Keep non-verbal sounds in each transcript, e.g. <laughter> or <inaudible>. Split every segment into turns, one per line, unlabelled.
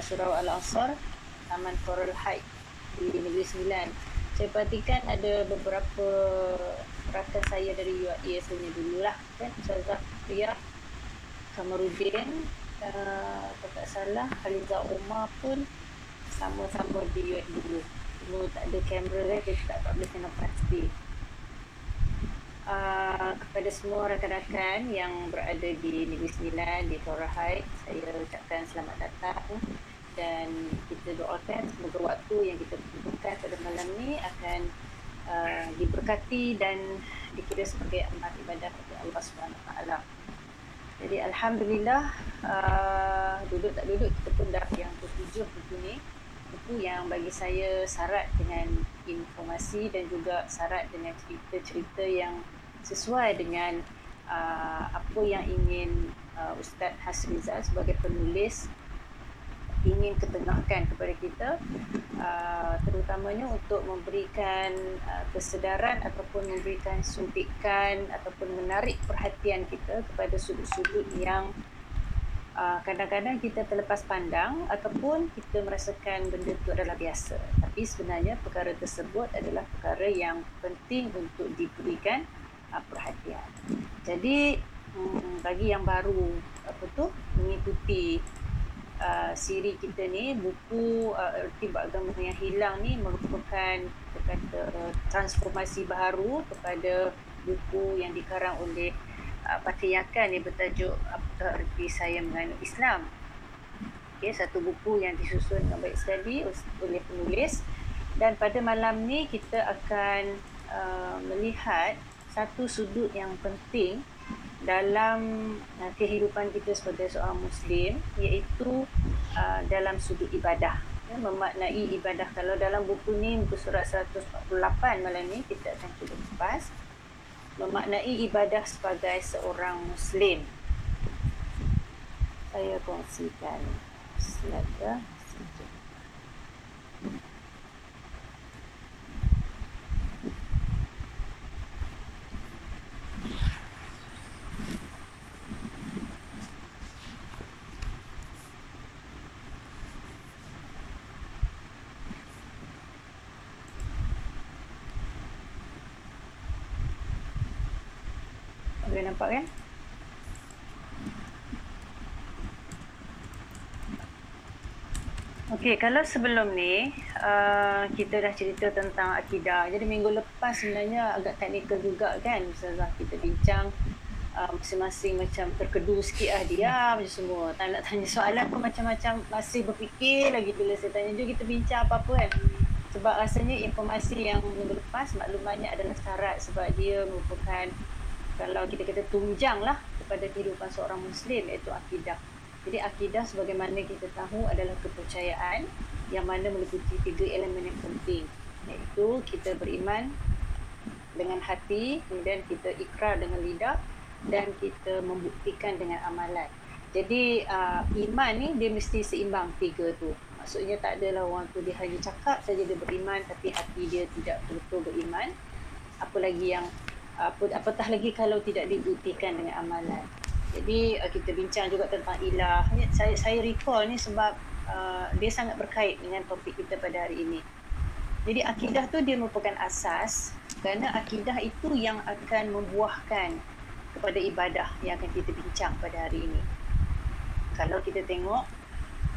Surau Al-Ansar Taman Coral Heights di Negeri Sembilan. Saya perhatikan ada beberapa rakan saya dari UAE asalnya dulu lah kan? Ustazah Ria Kamarudin uh, kalau tak salah Haliza Umar pun sama-sama di UAE dulu. Cuma tak ada kamera kan kita tak, boleh tengok pasti Uh, kepada semua rakan-rakan yang berada di Negeri Sembilan di Torah Heights saya ucapkan selamat datang dan kita doakan semoga waktu yang kita perlukan pada malam ni akan uh, diberkati dan dikira sebagai amal ibadah kepada Allah Taala. Jadi alhamdulillah uh, duduk tak duduk kita pun dah yang ketujuh buku ni buku yang bagi saya syarat dengan informasi dan juga syarat dengan cerita-cerita yang sesuai dengan uh, apa yang ingin uh, Ustaz Hasrizal sebagai penulis ingin ketengahkan kepada kita uh, terutamanya untuk memberikan uh, kesedaran ataupun memberikan suntikan ataupun menarik perhatian kita kepada sudut-sudut yang uh, kadang-kadang kita terlepas pandang ataupun kita merasakan benda itu adalah biasa. Tapi sebenarnya perkara tersebut adalah perkara yang penting untuk diberikan uh, perhatian. Jadi um, bagi yang baru apa tu mengikuti uh, siri kita ni buku uh, erti agama yang hilang ni merupakan kata transformasi baru kepada buku yang dikarang oleh uh, Patiakan yang bertajuk apa erti saya mengenai Islam. Okay, satu buku yang disusun dengan baik sekali oleh penulis. Dan pada malam ni kita akan uh, melihat satu sudut yang penting dalam uh, kehidupan kita sebagai seorang muslim iaitu uh, dalam sudut ibadah. Ya, memaknai ibadah. Kalau dalam buku ni buku surat 148 malam ni kita akan cuba kupas memaknai ibadah sebagai seorang muslim saya kongsikan slide ya. Boleh nampak kan? Okey, kalau sebelum ni uh, kita dah cerita tentang akidah. Jadi minggu lepas sebenarnya agak teknikal juga kan. Ustazah kita bincang uh, masing-masing macam terkedu sikit lah dia macam semua. Tak nak tanya soalan pun macam-macam masih berfikir lagi bila saya tanya. Jom kita bincang apa-apa kan. Sebab rasanya informasi yang minggu lepas maklumatnya adalah syarat sebab dia merupakan kalau kita kata tunjang lah kepada kehidupan seorang Muslim iaitu akidah. Jadi akidah sebagaimana kita tahu adalah kepercayaan yang mana meliputi tiga elemen yang penting iaitu kita beriman dengan hati, kemudian kita ikrar dengan lidah dan kita membuktikan dengan amalan. Jadi uh, iman ni dia mesti seimbang tiga tu. Maksudnya tak adalah orang tu dia hanya cakap saja dia beriman tapi hati dia tidak betul-betul beriman. Apa lagi yang apa apatah lagi kalau tidak dibuktikan dengan amalan. Jadi uh, kita bincang juga tentang ilah. Saya saya recall ni sebab uh, dia sangat berkait dengan topik kita pada hari ini. Jadi akidah tu dia merupakan asas kerana akidah itu yang akan membuahkan kepada ibadah yang akan kita bincang pada hari ini. Kalau kita tengok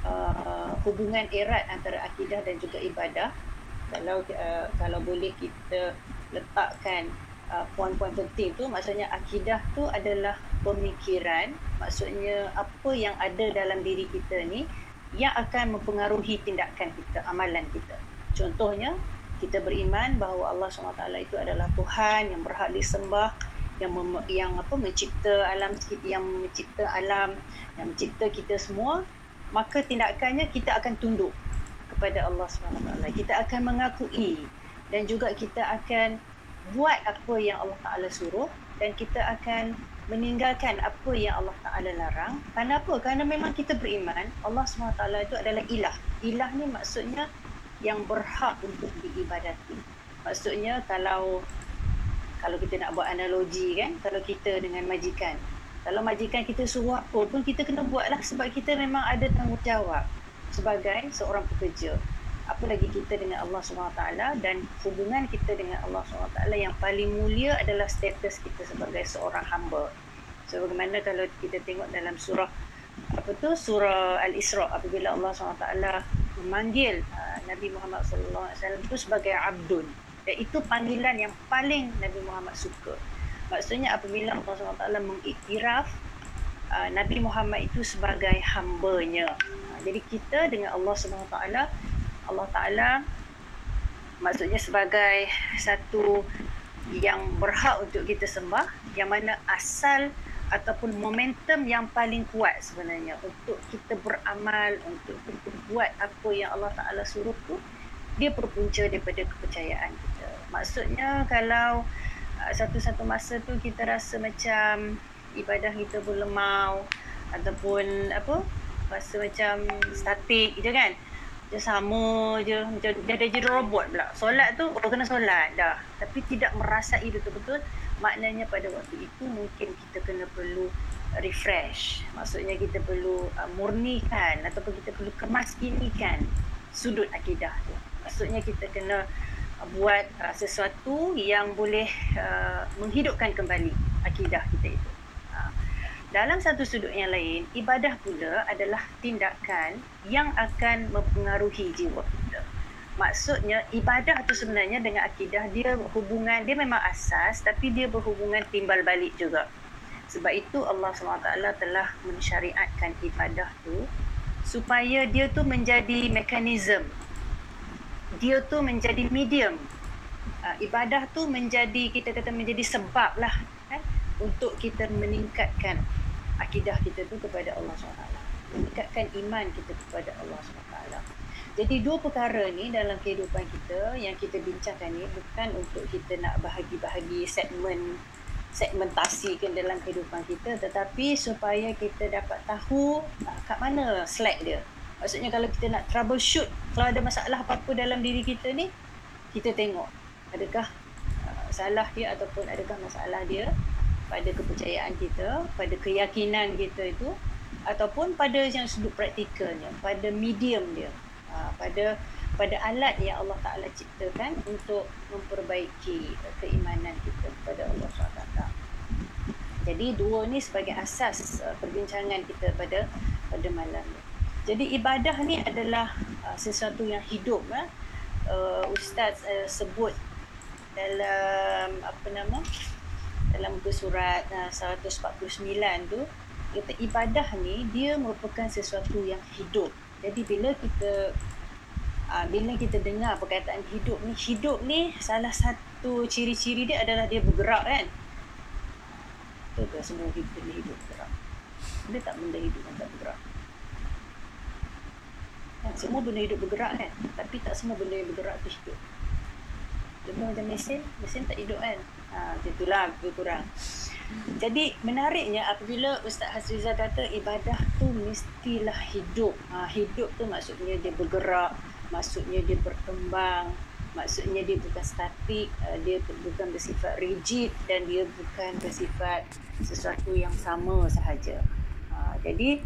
uh, hubungan erat antara akidah dan juga ibadah, kalau uh, kalau boleh kita letakkan Uh, poin-poin penting tu maksudnya akidah tu adalah pemikiran. Maksudnya apa yang ada dalam diri kita ni yang akan mempengaruhi tindakan kita amalan kita. Contohnya kita beriman bahawa Allah SWT itu adalah Tuhan yang berhak disembah yang mem- yang apa mencipta alam yang mencipta alam yang mencipta kita semua maka tindakannya kita akan tunduk kepada Allah SWT. Kita akan mengakui dan juga kita akan buat apa yang Allah Ta'ala suruh dan kita akan meninggalkan apa yang Allah Ta'ala larang. Kenapa? Kerana memang kita beriman Allah SWT itu adalah ilah. Ilah ni maksudnya yang berhak untuk diibadati. Maksudnya kalau kalau kita nak buat analogi kan, kalau kita dengan majikan. Kalau majikan kita suruh apa pun kita kena buat lah sebab kita memang ada tanggungjawab. sebagai seorang pekerja apalagi kita dengan Allah SWT dan hubungan kita dengan Allah SWT yang paling mulia adalah status kita sebagai seorang hamba. So bagaimana kalau kita tengok dalam surah apa tu? Surah Al-Isra apabila Allah SWT memanggil uh, Nabi Muhammad SAW itu sebagai abdun. Dan itu panggilan yang paling Nabi Muhammad suka. Maksudnya apabila Allah SWT mengiktiraf uh, Nabi Muhammad itu sebagai hambanya. Uh, jadi kita dengan Allah SWT Allah Ta'ala maksudnya sebagai satu yang berhak untuk kita sembah yang mana asal ataupun momentum yang paling kuat sebenarnya untuk kita beramal untuk kita buat apa yang Allah Ta'ala suruh tu dia berpunca daripada kepercayaan kita. Maksudnya kalau uh, satu-satu masa tu kita rasa macam ibadah kita berlemau ataupun apa rasa macam statik je kan dia sama je. Macam dia ada jadi robot pula. Solat tu oh kena solat dah. Tapi tidak merasai betul-betul. Maknanya pada waktu itu mungkin kita kena perlu refresh. Maksudnya kita perlu uh, murnikan ataupun kita perlu kemaskinikan sudut akidah tu. Maksudnya kita kena uh, buat uh, sesuatu yang boleh uh, menghidupkan kembali akidah kita itu dalam satu sudut yang lain, ibadah pula adalah tindakan yang akan mempengaruhi jiwa kita. Maksudnya ibadah tu sebenarnya dengan akidah dia hubungan dia memang asas tapi dia berhubungan timbal balik juga. Sebab itu Allah SWT telah mensyariatkan ibadah tu supaya dia tu menjadi mekanisme. Dia tu menjadi medium. Uh, ibadah tu menjadi kita kata menjadi sebab lah kan untuk kita meningkatkan akidah kita tu kepada Allah SWT. Meningkatkan iman kita kepada Allah SWT. Jadi dua perkara ni dalam kehidupan kita yang kita bincangkan ni bukan untuk kita nak bahagi-bahagi segmen segmentasikan dalam kehidupan kita tetapi supaya kita dapat tahu uh, kat mana slack dia. Maksudnya kalau kita nak troubleshoot kalau ada masalah apa-apa dalam diri kita ni kita tengok adakah uh, salah dia ataupun adakah masalah dia pada kepercayaan kita, pada keyakinan kita itu ataupun pada yang sudut praktikalnya, pada medium dia, ha, pada pada alat yang Allah Taala ciptakan untuk memperbaiki keimanan kita kepada Allah SWT. Jadi dua ni sebagai asas uh, perbincangan kita pada pada malam ni. Jadi ibadah ni adalah uh, sesuatu yang hidup eh. Uh, Ustaz uh, sebut dalam apa nama dalam muka surat uh, 149 tu kata ibadah ni dia merupakan sesuatu yang hidup. Jadi bila kita uh, bila kita dengar perkataan hidup ni, hidup ni salah satu ciri-ciri dia adalah dia bergerak kan. Betul ke semua hidup benda hidup bergerak? Ada tak benda hidup yang tak bergerak? Kan, semua benda hidup bergerak kan? Tapi tak semua benda yang bergerak tu hidup. Contoh macam mesin, mesin tak hidup kan? Ha, itulah lebih kurang. Jadi menariknya apabila Ustaz Hasriza kata ibadah tu mestilah hidup. Ha, hidup tu maksudnya dia bergerak, maksudnya dia berkembang, maksudnya dia bukan statik, uh, dia bukan bersifat rigid dan dia bukan bersifat sesuatu yang sama sahaja. Ha, jadi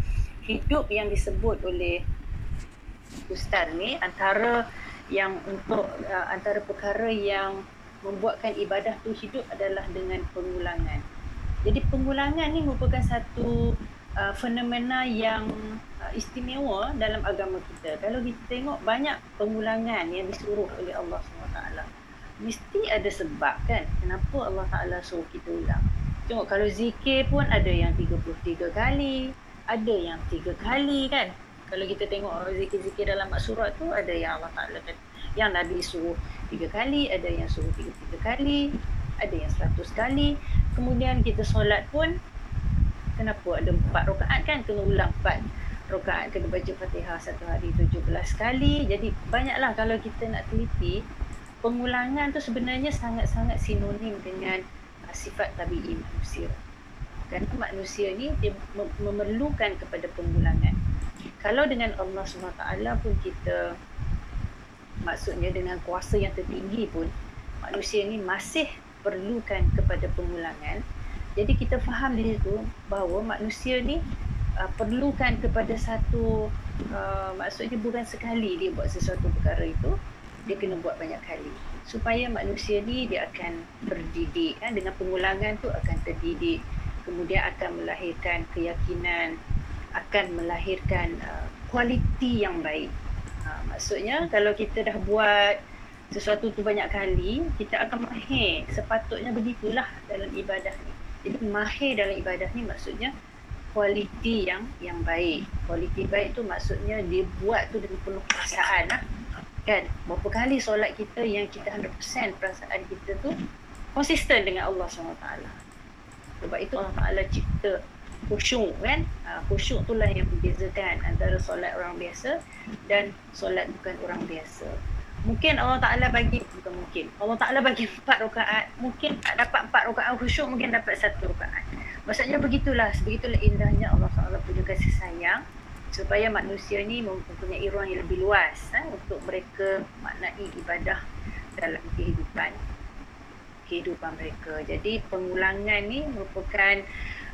hidup yang disebut oleh Ustaz ni antara yang untuk uh, antara perkara yang membuatkan ibadah tu hidup adalah dengan pengulangan. Jadi pengulangan ni merupakan satu uh, fenomena yang uh, istimewa dalam agama kita. Kalau kita tengok banyak pengulangan yang disuruh oleh Allah SWT. Mesti ada sebab kan kenapa Allah Ta'ala suruh kita ulang. Tengok kalau zikir pun ada yang 33 kali, ada yang 3 kali kan. Kalau kita tengok zikir-zikir dalam surat tu ada yang Allah Ta'ala kata yang Nabi suruh tiga kali, ada yang suruh tiga tiga kali, ada yang seratus kali. Kemudian kita solat pun, kenapa ada empat rakaat kan? Kena ulang empat rakaat, kena baca fatihah satu hari tujuh belas kali. Jadi banyaklah kalau kita nak teliti, pengulangan tu sebenarnya sangat-sangat sinonim dengan sifat tabi'i manusia. Kerana manusia ni dia memerlukan kepada pengulangan. Kalau dengan Allah SWT pun kita maksudnya dengan kuasa yang tertinggi pun manusia ni masih perlukan kepada pengulangan. Jadi kita faham di situ bahawa manusia ni uh, perlukan kepada satu uh, maksudnya bukan sekali dia buat sesuatu perkara itu dia kena buat banyak kali. Supaya manusia ni dia akan terdidik kan? dengan pengulangan tu akan terdidik kemudian akan melahirkan keyakinan akan melahirkan uh, kualiti yang baik maksudnya kalau kita dah buat sesuatu tu banyak kali kita akan mahir. Sepatutnya begitulah dalam ibadah ni. Jadi mahir dalam ibadah ni maksudnya kualiti yang yang baik. Kualiti baik tu maksudnya dia buat tu dengan penuh perasaan lah. Kan? Berapa kali solat kita yang kita 100% perasaan kita tu konsisten dengan Allah SWT sebab itu Allah Ta'ala cipta khusyuk kan? Uh, khusyuk itulah yang membezakan antara solat orang biasa dan solat bukan orang biasa. Mungkin Allah Ta'ala bagi bukan mungkin Allah Ta'ala bagi <laughs> empat rakaat. Mungkin tak dapat empat rakaat khusyuk mungkin dapat satu rakaat. Maksudnya begitulah begitulah indahnya Allah Ta'ala punya kasih sayang supaya manusia ni mempunyai ruang yang lebih luas eh, untuk mereka maknai ibadah dalam kehidupan kehidupan mereka. Jadi pengulangan ni merupakan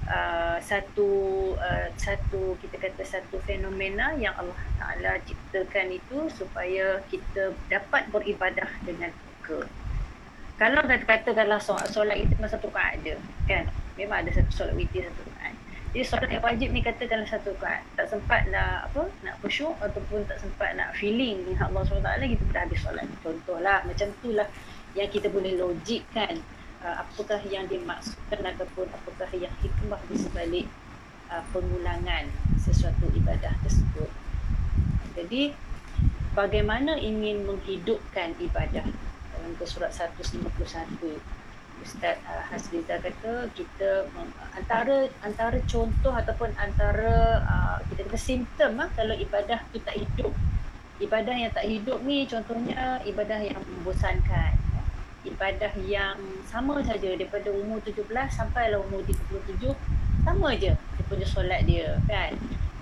uh, satu uh, satu kita kata satu fenomena yang Allah Taala ciptakan itu supaya kita dapat beribadah dengan ke kalau kata kalau solat, solat itu masa tu kan ada kan? Memang ada satu solat witir satu kan jadi solat yang wajib ni kata kalau satu kan tak sempat nak apa nak khusyuk ataupun tak sempat nak feeling dengan Allah SWT kita dah habis solat. Contohlah macam tu lah yang kita boleh logikkan uh, apakah yang dimaksudkan ataupun apakah yang hikmah di sebalik uh, pengulangan sesuatu ibadah tersebut. Jadi bagaimana ingin menghidupkan ibadah? Dalam surat 151 Ustaz uh, Hasbiza kata kita antara antara contoh ataupun antara uh, kita kata simptom uh, kalau ibadah tu tak hidup. Ibadah yang tak hidup ni contohnya ibadah yang membosankan ibadah yang sama saja. Daripada umur 17 sampai lah umur 37 sama je. Dia punya solat dia kan?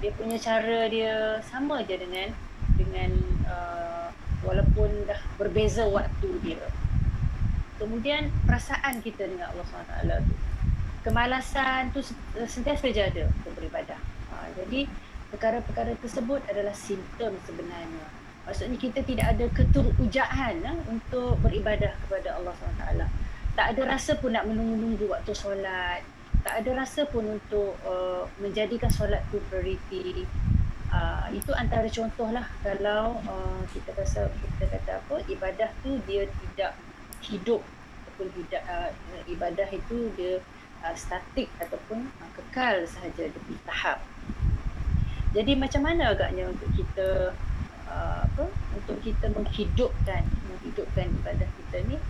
Dia punya cara dia sama je dengan dengan uh, walaupun dah berbeza waktu dia. Kemudian perasaan kita dengan Allah SWT tu. Kemalasan tu sentiasa saja ada untuk beribadah. Ha, jadi perkara-perkara tersebut adalah simptom sebenarnya Maksudnya kita tidak ada keterujaan eh, untuk beribadah kepada Allah SWT. Tak ada rasa pun nak menunggu-nunggu waktu solat. Tak ada rasa pun untuk uh, menjadikan solat tu prioriti. Uh, itu antara contoh lah kalau uh, kita rasa kita kata apa ibadah tu dia tidak hidup ataupun tidak uh, ibadah itu dia uh, statik ataupun uh, kekal sahaja di tahap. Jadi macam mana agaknya untuk kita Uh, apa untuk kita menghidupkan menghidupkan ibadah kita ni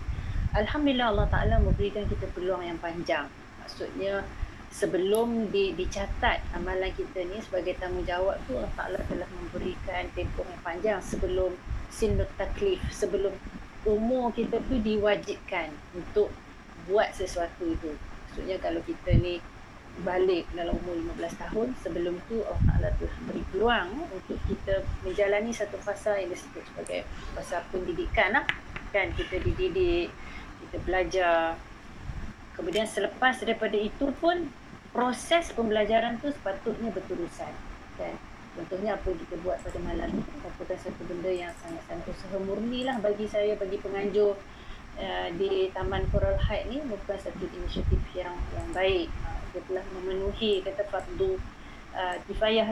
alhamdulillah Allah Taala memberikan kita peluang yang panjang. Maksudnya sebelum di, dicatat amalan kita ni sebagai tanggungjawab tu Allah Taala telah memberikan tempoh yang panjang sebelum sinut taklif sebelum umur kita tu diwajibkan untuk buat sesuatu itu. Maksudnya kalau kita ni balik dalam umur 15 tahun sebelum tu Allah Ta'ala telah beri peluang untuk kita menjalani satu fasa yang disebut sebagai fasa pendidikan lah. kan kita dididik kita belajar. Kemudian selepas daripada itu pun proses pembelajaran tu sepatutnya berterusan. Kan contohnya apa yang kita buat pada malam ni merupakan satu benda yang sangat-sangat usaha murni lah bagi saya bagi penganjur uh, di Taman Coral Heights ni merupakan satu inisiatif yang yang baik dia telah memenuhi kata fardu uh,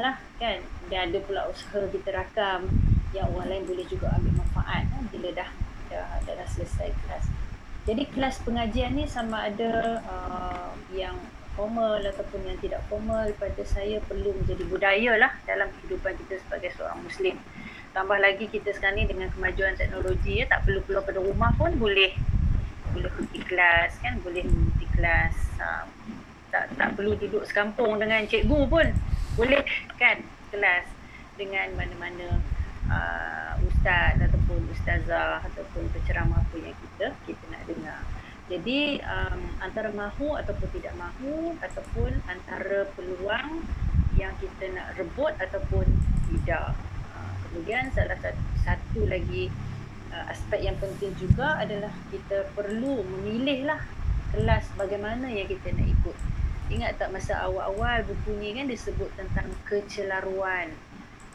lah kan? Dan ada pula usaha kita rakam yang orang lain boleh juga ambil manfaat kan, bila dah, dah dah dah selesai kelas. Jadi kelas pengajian ni sama ada uh, yang formal ataupun yang tidak formal pada saya perlu menjadi budaya lah dalam kehidupan kita sebagai seorang muslim. Tambah lagi kita sekarang ni dengan kemajuan teknologi ya tak perlu keluar pada rumah pun boleh. Boleh pergi kelas kan? Boleh mengikuti kelas uh, tak tak perlu duduk sekampung dengan cikgu pun. Boleh kan kelas dengan mana-mana uh, ustaz ataupun ustazah ataupun penceramah apa yang kita kita nak dengar. Jadi um, antara mahu ataupun tidak mahu ataupun antara peluang yang kita nak rebut ataupun tidak. Uh, kemudian salah satu, satu lagi uh, aspek yang penting juga adalah kita perlu memilih lah kelas bagaimana yang kita nak ikut Ingat tak masa awal-awal buku ni kan disebut tentang kecelaruan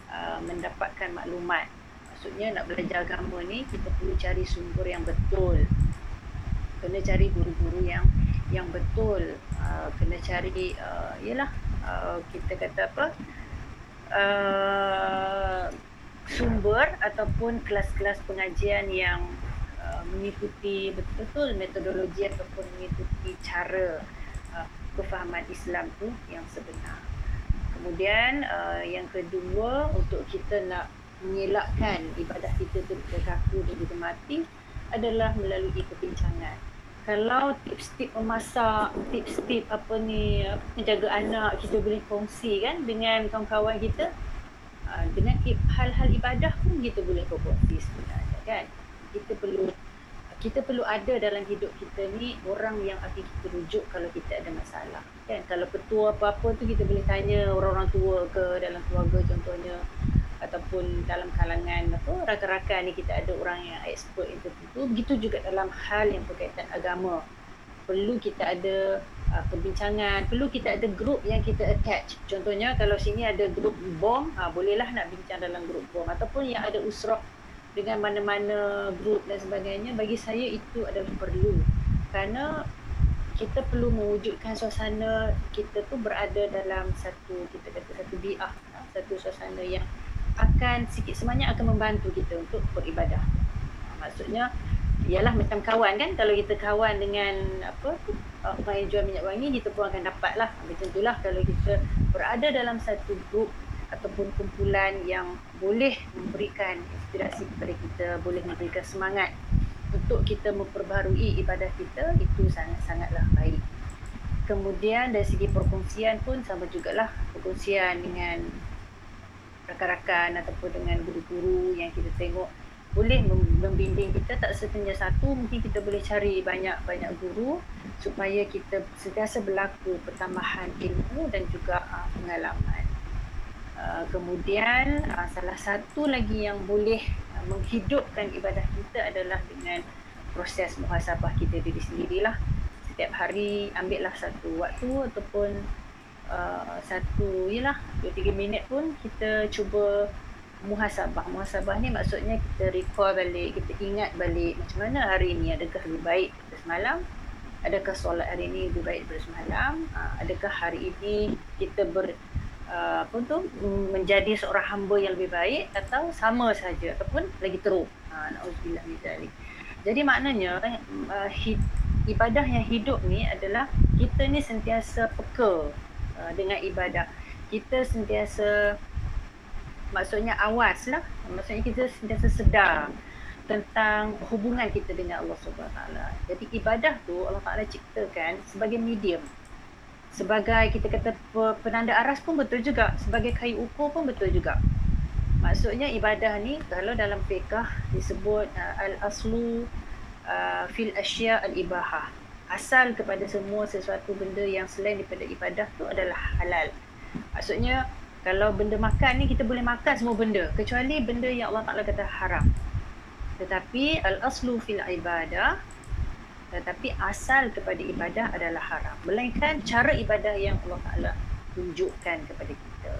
uh, mendapatkan maklumat. Maksudnya nak belajar agama ni kita perlu cari sumber yang betul. Kena cari guru-guru yang yang betul. Uh, kena cari uh, yalah uh, kita kata apa? Uh, sumber ataupun kelas-kelas pengajian yang uh, mengikuti betul-betul metodologi ataupun mengikuti cara kefahaman Islam tu yang sebenar. Kemudian uh, yang kedua untuk kita nak mengelakkan ibadah kita tu terkaku dan juga mati adalah melalui kebincangan. Kalau tips-tips memasak, tips-tips apa ni, menjaga anak kita boleh kongsi kan dengan kawan-kawan kita, Ah, dengan hal-hal ibadah pun kita boleh berkongsi sebenarnya kan kita perlu kita perlu ada dalam hidup kita ni orang yang akan kita rujuk kalau kita ada masalah. Kan? Kalau ketua apa-apa tu kita boleh tanya orang-orang tua ke dalam keluarga contohnya ataupun dalam kalangan apa rakan-rakan ni kita ada orang yang expert itu begitu juga dalam hal yang berkaitan agama. Perlu kita ada uh, perbincangan perlu kita ada grup yang kita attach. Contohnya kalau sini ada grup bom uh, bolehlah nak bincang dalam grup bom. Ataupun yang ada usrah dengan mana-mana grup dan sebagainya bagi saya itu adalah perlu. Kerana kita perlu mewujudkan suasana kita tu berada dalam satu kita kata satu biah satu suasana yang akan sikit sebanyak akan membantu kita untuk beribadah. Uh, maksudnya ialah macam kawan kan kalau kita kawan dengan apa tu uh, orang yang jual minyak wangi kita pun akan dapat lah macam itulah kalau kita berada dalam satu grup ataupun kumpulan yang boleh memberikan inspirasi kepada kita boleh memberikan semangat untuk kita memperbaharui ibadah kita itu sangat-sangatlah baik. Kemudian dari segi perkongsian pun sama jugalah. Perkongsian dengan rakan-rakan ataupun dengan guru-guru yang kita tengok boleh membimbing kita. Tak sekenja satu mungkin kita boleh cari banyak-banyak guru supaya kita sentiasa berlaku pertambahan ilmu dan juga uh, pengalaman. Uh, kemudian uh, salah satu lagi yang boleh uh, menghidupkan ibadah kita adalah dengan proses muhasabah kita diri sendirilah. Setiap hari ambillah satu waktu ataupun uh, satu yalah 2 3 minit pun kita cuba muhasabah. Muhasabah ni maksudnya kita recall balik, kita ingat balik macam mana hari ini adakah lebih baik daripada semalam? Adakah solat hari ini lebih baik daripada semalam? Ha, adakah hari ini kita ber uh, apa tu menjadi seorang hamba yang lebih baik atau sama saja ataupun lagi teruk? Ha, min Jadi maknanya uh, hid, ibadah yang hidup ni adalah kita ni sentiasa peka uh, dengan ibadah. Kita sentiasa maksudnya awas lah maksudnya kita sentiasa sedar tentang hubungan kita dengan Allah Subhanahu. Jadi ibadah tu Allah Taala ciptakan sebagai medium. Sebagai kita kata penanda aras pun betul juga, sebagai kayu ukur pun betul juga. Maksudnya ibadah ni kalau dalam fiqh disebut uh, al-aslu uh, fil asya al-ibahah. Asal kepada semua sesuatu benda yang selain daripada ibadah tu adalah halal. Maksudnya kalau benda makan ni kita boleh makan semua benda kecuali benda yang Allah Taala kata haram tetapi al aslu fil ibadah tetapi asal kepada ibadah adalah haram melainkan cara ibadah yang Allah Taala tunjukkan kepada kita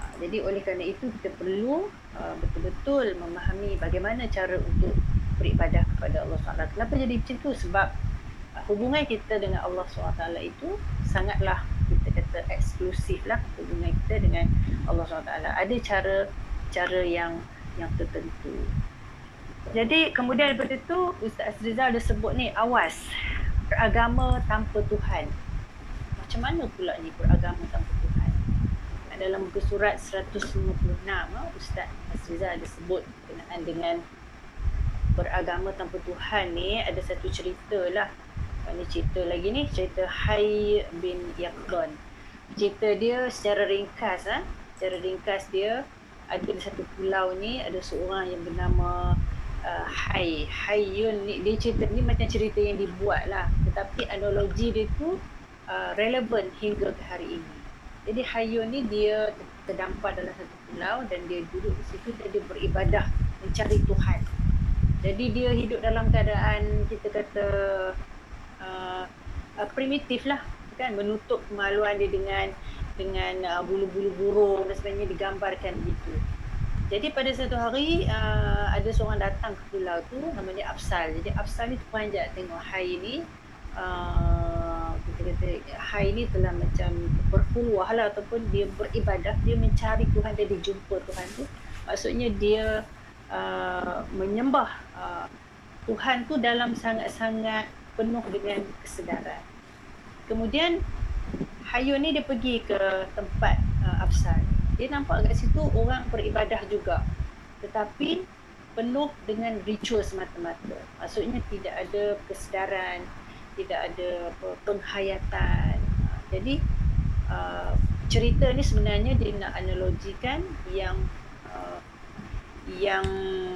ha, jadi oleh kerana itu kita perlu uh, betul-betul memahami bagaimana cara untuk beribadah kepada Allah Taala kenapa jadi macam tu sebab uh, hubungan kita dengan Allah SWT itu sangatlah kita kata eksklusif lah hubungan kita dengan Allah SWT. Ada cara cara yang yang tertentu. Jadi kemudian daripada itu Ustaz Azrizal ada sebut ni awas beragama tanpa Tuhan. Macam mana pula ni beragama tanpa Tuhan? Dalam muka surat 156 Ustaz Azrizal ada sebut berkenaan dengan beragama tanpa Tuhan ni ada satu cerita lah ini cerita lagi ni cerita Hai bin Yaqdan. Cerita dia secara ringkas ah. Ha? Secara ringkas dia ada di satu pulau ni ada seorang yang bernama uh, Hai. Haiyun ni dia cerita ni macam cerita yang dibuat lah. Tetapi analogi dia tu uh, relevan hingga ke hari ini. Jadi Haiyun ni dia terdampar dalam satu pulau dan dia duduk di situ dan dia beribadah mencari Tuhan. Jadi dia hidup dalam keadaan kita kata uh, uh, primitif lah kan menutup kemaluan dia dengan dengan uh, bulu-bulu burung dan sebagainya digambarkan gitu. Jadi pada satu hari uh, ada seorang datang ke pulau tu namanya Afsal. Jadi Afsal ni terpanjat tengok hai ni uh, kata hai ni telah macam berhuluah lah ataupun dia beribadah, dia mencari Tuhan, dia dijumpa Tuhan tu. Maksudnya dia uh, menyembah uh, Tuhan tu dalam sangat-sangat penuh dengan kesedaran. Kemudian Hayun ni dia pergi ke tempat uh, Afsal. Dia nampak kat situ orang beribadah juga. Tetapi penuh dengan ritual semata-mata. Maksudnya tidak ada kesedaran, tidak ada penghayatan. Jadi uh, cerita ni sebenarnya dia nak analogikan yang uh, yang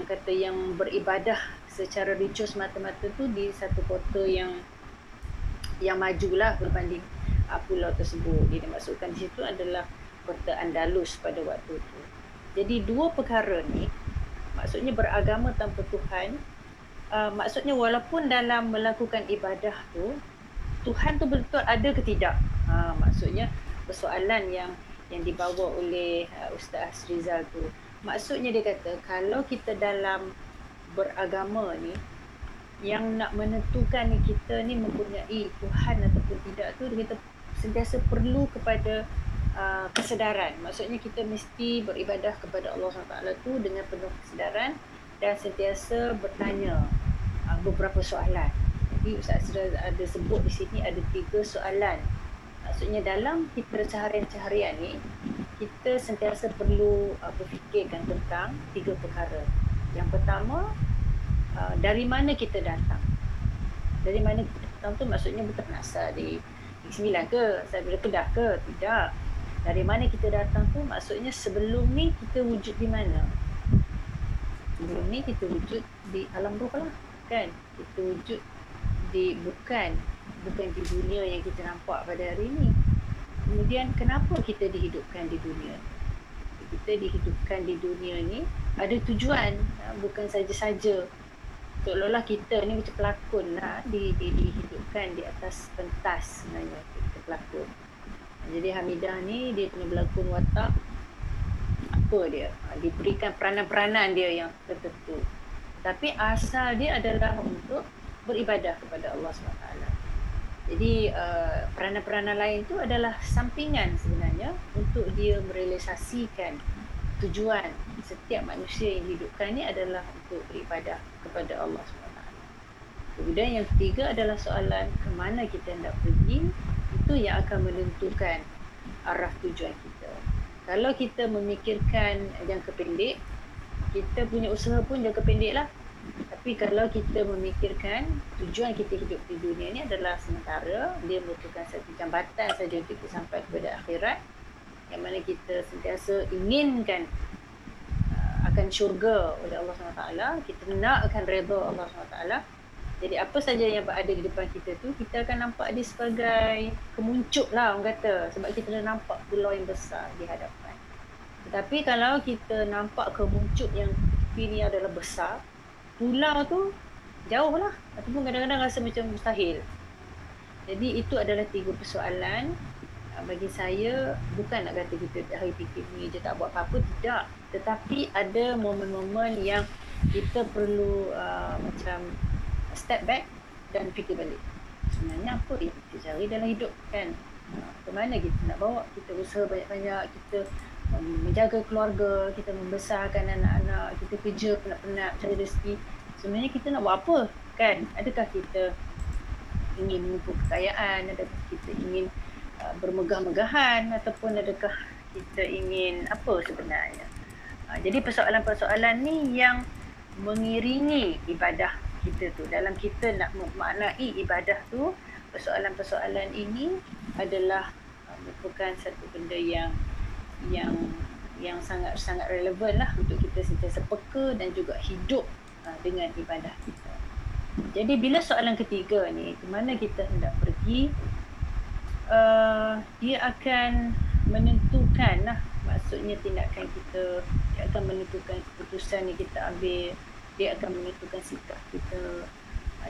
kata yang beribadah secara ritual semata-mata tu di satu kota yang yang majulah berbanding uh, pulau tersebut. Dia dimaksudkan di situ adalah kota Andalus pada waktu itu. Jadi dua perkara ni maksudnya beragama tanpa Tuhan uh, maksudnya walaupun dalam melakukan ibadah tu Tuhan tu betul ada ke tidak? Ha, maksudnya persoalan yang yang dibawa oleh uh, Ustaz Rizal tu. Maksudnya dia kata kalau kita dalam beragama ni yang nak menentukan kita ni mempunyai Tuhan ataupun tidak tu kata sentiasa perlu kepada uh, kesedaran. Maksudnya kita mesti beribadah kepada Allah SWT tu dengan penuh kesedaran dan sentiasa bertanya uh, beberapa soalan. Jadi Ustaz sudah ada sebut di sini ada tiga soalan. Maksudnya dalam kita seharian-seharian ni kita sentiasa perlu uh, berfikirkan tentang tiga perkara. Yang pertama uh, dari mana kita datang? Dari mana kita datang tu maksudnya bukan asal di Sembilan ke? Saya bila Kedah ke? Tidak. Dari mana kita datang tu maksudnya sebelum ni kita wujud di mana? Sebelum ni kita wujud di alam roh lah. Kan? Kita wujud di bukan bukan di dunia yang kita nampak pada hari ini. Kemudian kenapa kita dihidupkan di dunia? Kita dihidupkan di dunia ni ada tujuan ha, bukan saja-saja seolah-olah kita ni macam pelakon lah di, di, dihidupkan di atas pentas sebenarnya kita pelakon jadi Hamidah ni dia punya berlakon watak apa dia? Ha, diberikan peranan-peranan dia yang tertentu. Tapi asal dia adalah untuk beribadah kepada Allah SWT jadi uh, peranan-peranan lain tu adalah sampingan sebenarnya untuk dia merealisasikan tujuan setiap manusia yang dihidupkan ni adalah untuk beribadah kepada Allah SWT. Kemudian yang ketiga adalah soalan ke mana kita hendak pergi itu yang akan menentukan arah tujuan kita. Kalau kita memikirkan jangka pendek, kita punya usaha pun jangka pendek lah. Tapi kalau kita memikirkan tujuan kita hidup di dunia ni adalah sementara, dia merupakan satu jambatan saja untuk kita sampai kepada akhirat, yang mana kita sentiasa inginkan uh, akan syurga oleh Allah SWT kita nak akan redha Allah SWT jadi apa saja yang berada di depan kita tu kita akan nampak dia sebagai kemuncup lah orang kata. Sebab kita dah nampak pulau yang besar di hadapan. Tetapi kalau kita nampak kemuncup yang tepi ni adalah besar pulau tu jauh lah. Ataupun kadang-kadang rasa macam mustahil. Jadi itu adalah tiga persoalan Ah, bagi saya. Bukan nak kata kita hari fikir ni je tak buat apa-apa tidak. Tetapi ada momen-momen yang kita perlu uh, macam step back dan fikir balik. Sebenarnya apa yang kita cari dalam hidup kan? Uh, ke mana kita nak bawa? Kita usaha banyak-banyak kita um, menjaga keluarga kita membesarkan anak-anak kita kerja penat-penat cari rezeki. Sebenarnya kita nak buat apa kan? Adakah kita ingin mengumpul kekayaan? Adakah kita ingin Uh, bermegah-megahan? Ataupun adakah kita ingin apa sebenarnya. Uh, jadi persoalan-persoalan ni yang mengiringi ibadah kita tu. Dalam kita nak memaknai ibadah tu, persoalan-persoalan ini adalah uh, merupakan satu benda yang yang yang sangat sangat relevan lah untuk kita sentiasa peka dan juga hidup dengan ibadah kita. Jadi bila soalan ketiga ni, ke mana kita hendak pergi, uh, dia akan menentukan lah maksudnya tindakan kita dia akan menentukan keputusan yang kita ambil dia akan menentukan sikap kita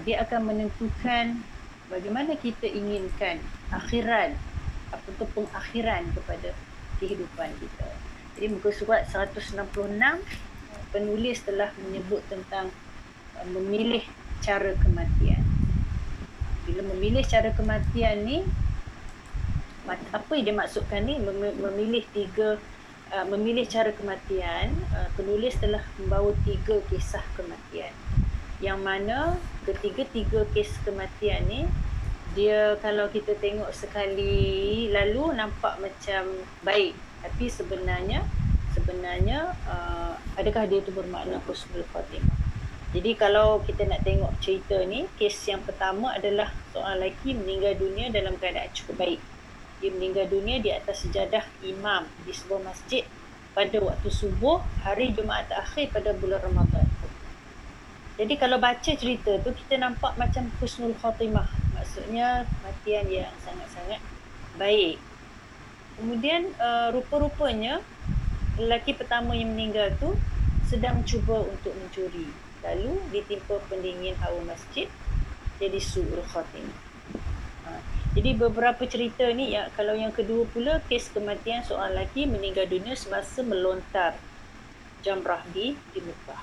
dia akan menentukan bagaimana kita inginkan akhirat apa tu pengakhiran kepada kehidupan kita. Jadi muka surat 166 penulis telah menyebut tentang uh, memilih cara kematian. Bila memilih cara kematian ni apa yang dia maksudkan ni memilih tiga uh, memilih cara kematian uh, penulis telah membawa tiga kisah kematian. Yang mana ketiga-tiga kes kematian ni dia kalau kita tengok sekali lalu nampak macam baik. Tapi sebenarnya sebenarnya uh, adakah dia tu bermakna husnul khatimah jadi kalau kita nak tengok cerita ni kes yang pertama adalah seorang lelaki meninggal dunia dalam keadaan cukup baik dia meninggal dunia di atas sejadah imam di sebuah masjid pada waktu subuh hari Jumaat akhir pada bulan Ramadan. Jadi kalau baca cerita tu kita nampak macam husnul khatimah. Maksudnya matian yang sangat-sangat baik. Kemudian uh, rupa-rupanya lelaki pertama yang meninggal tu sedang cuba untuk mencuri. Lalu ditimpa pendingin hawa masjid jadi su'ul khatimah. Jadi beberapa cerita ni ya kalau yang kedua pula kes kematian seorang lelaki meninggal dunia semasa melontar jamrah di di Mekah.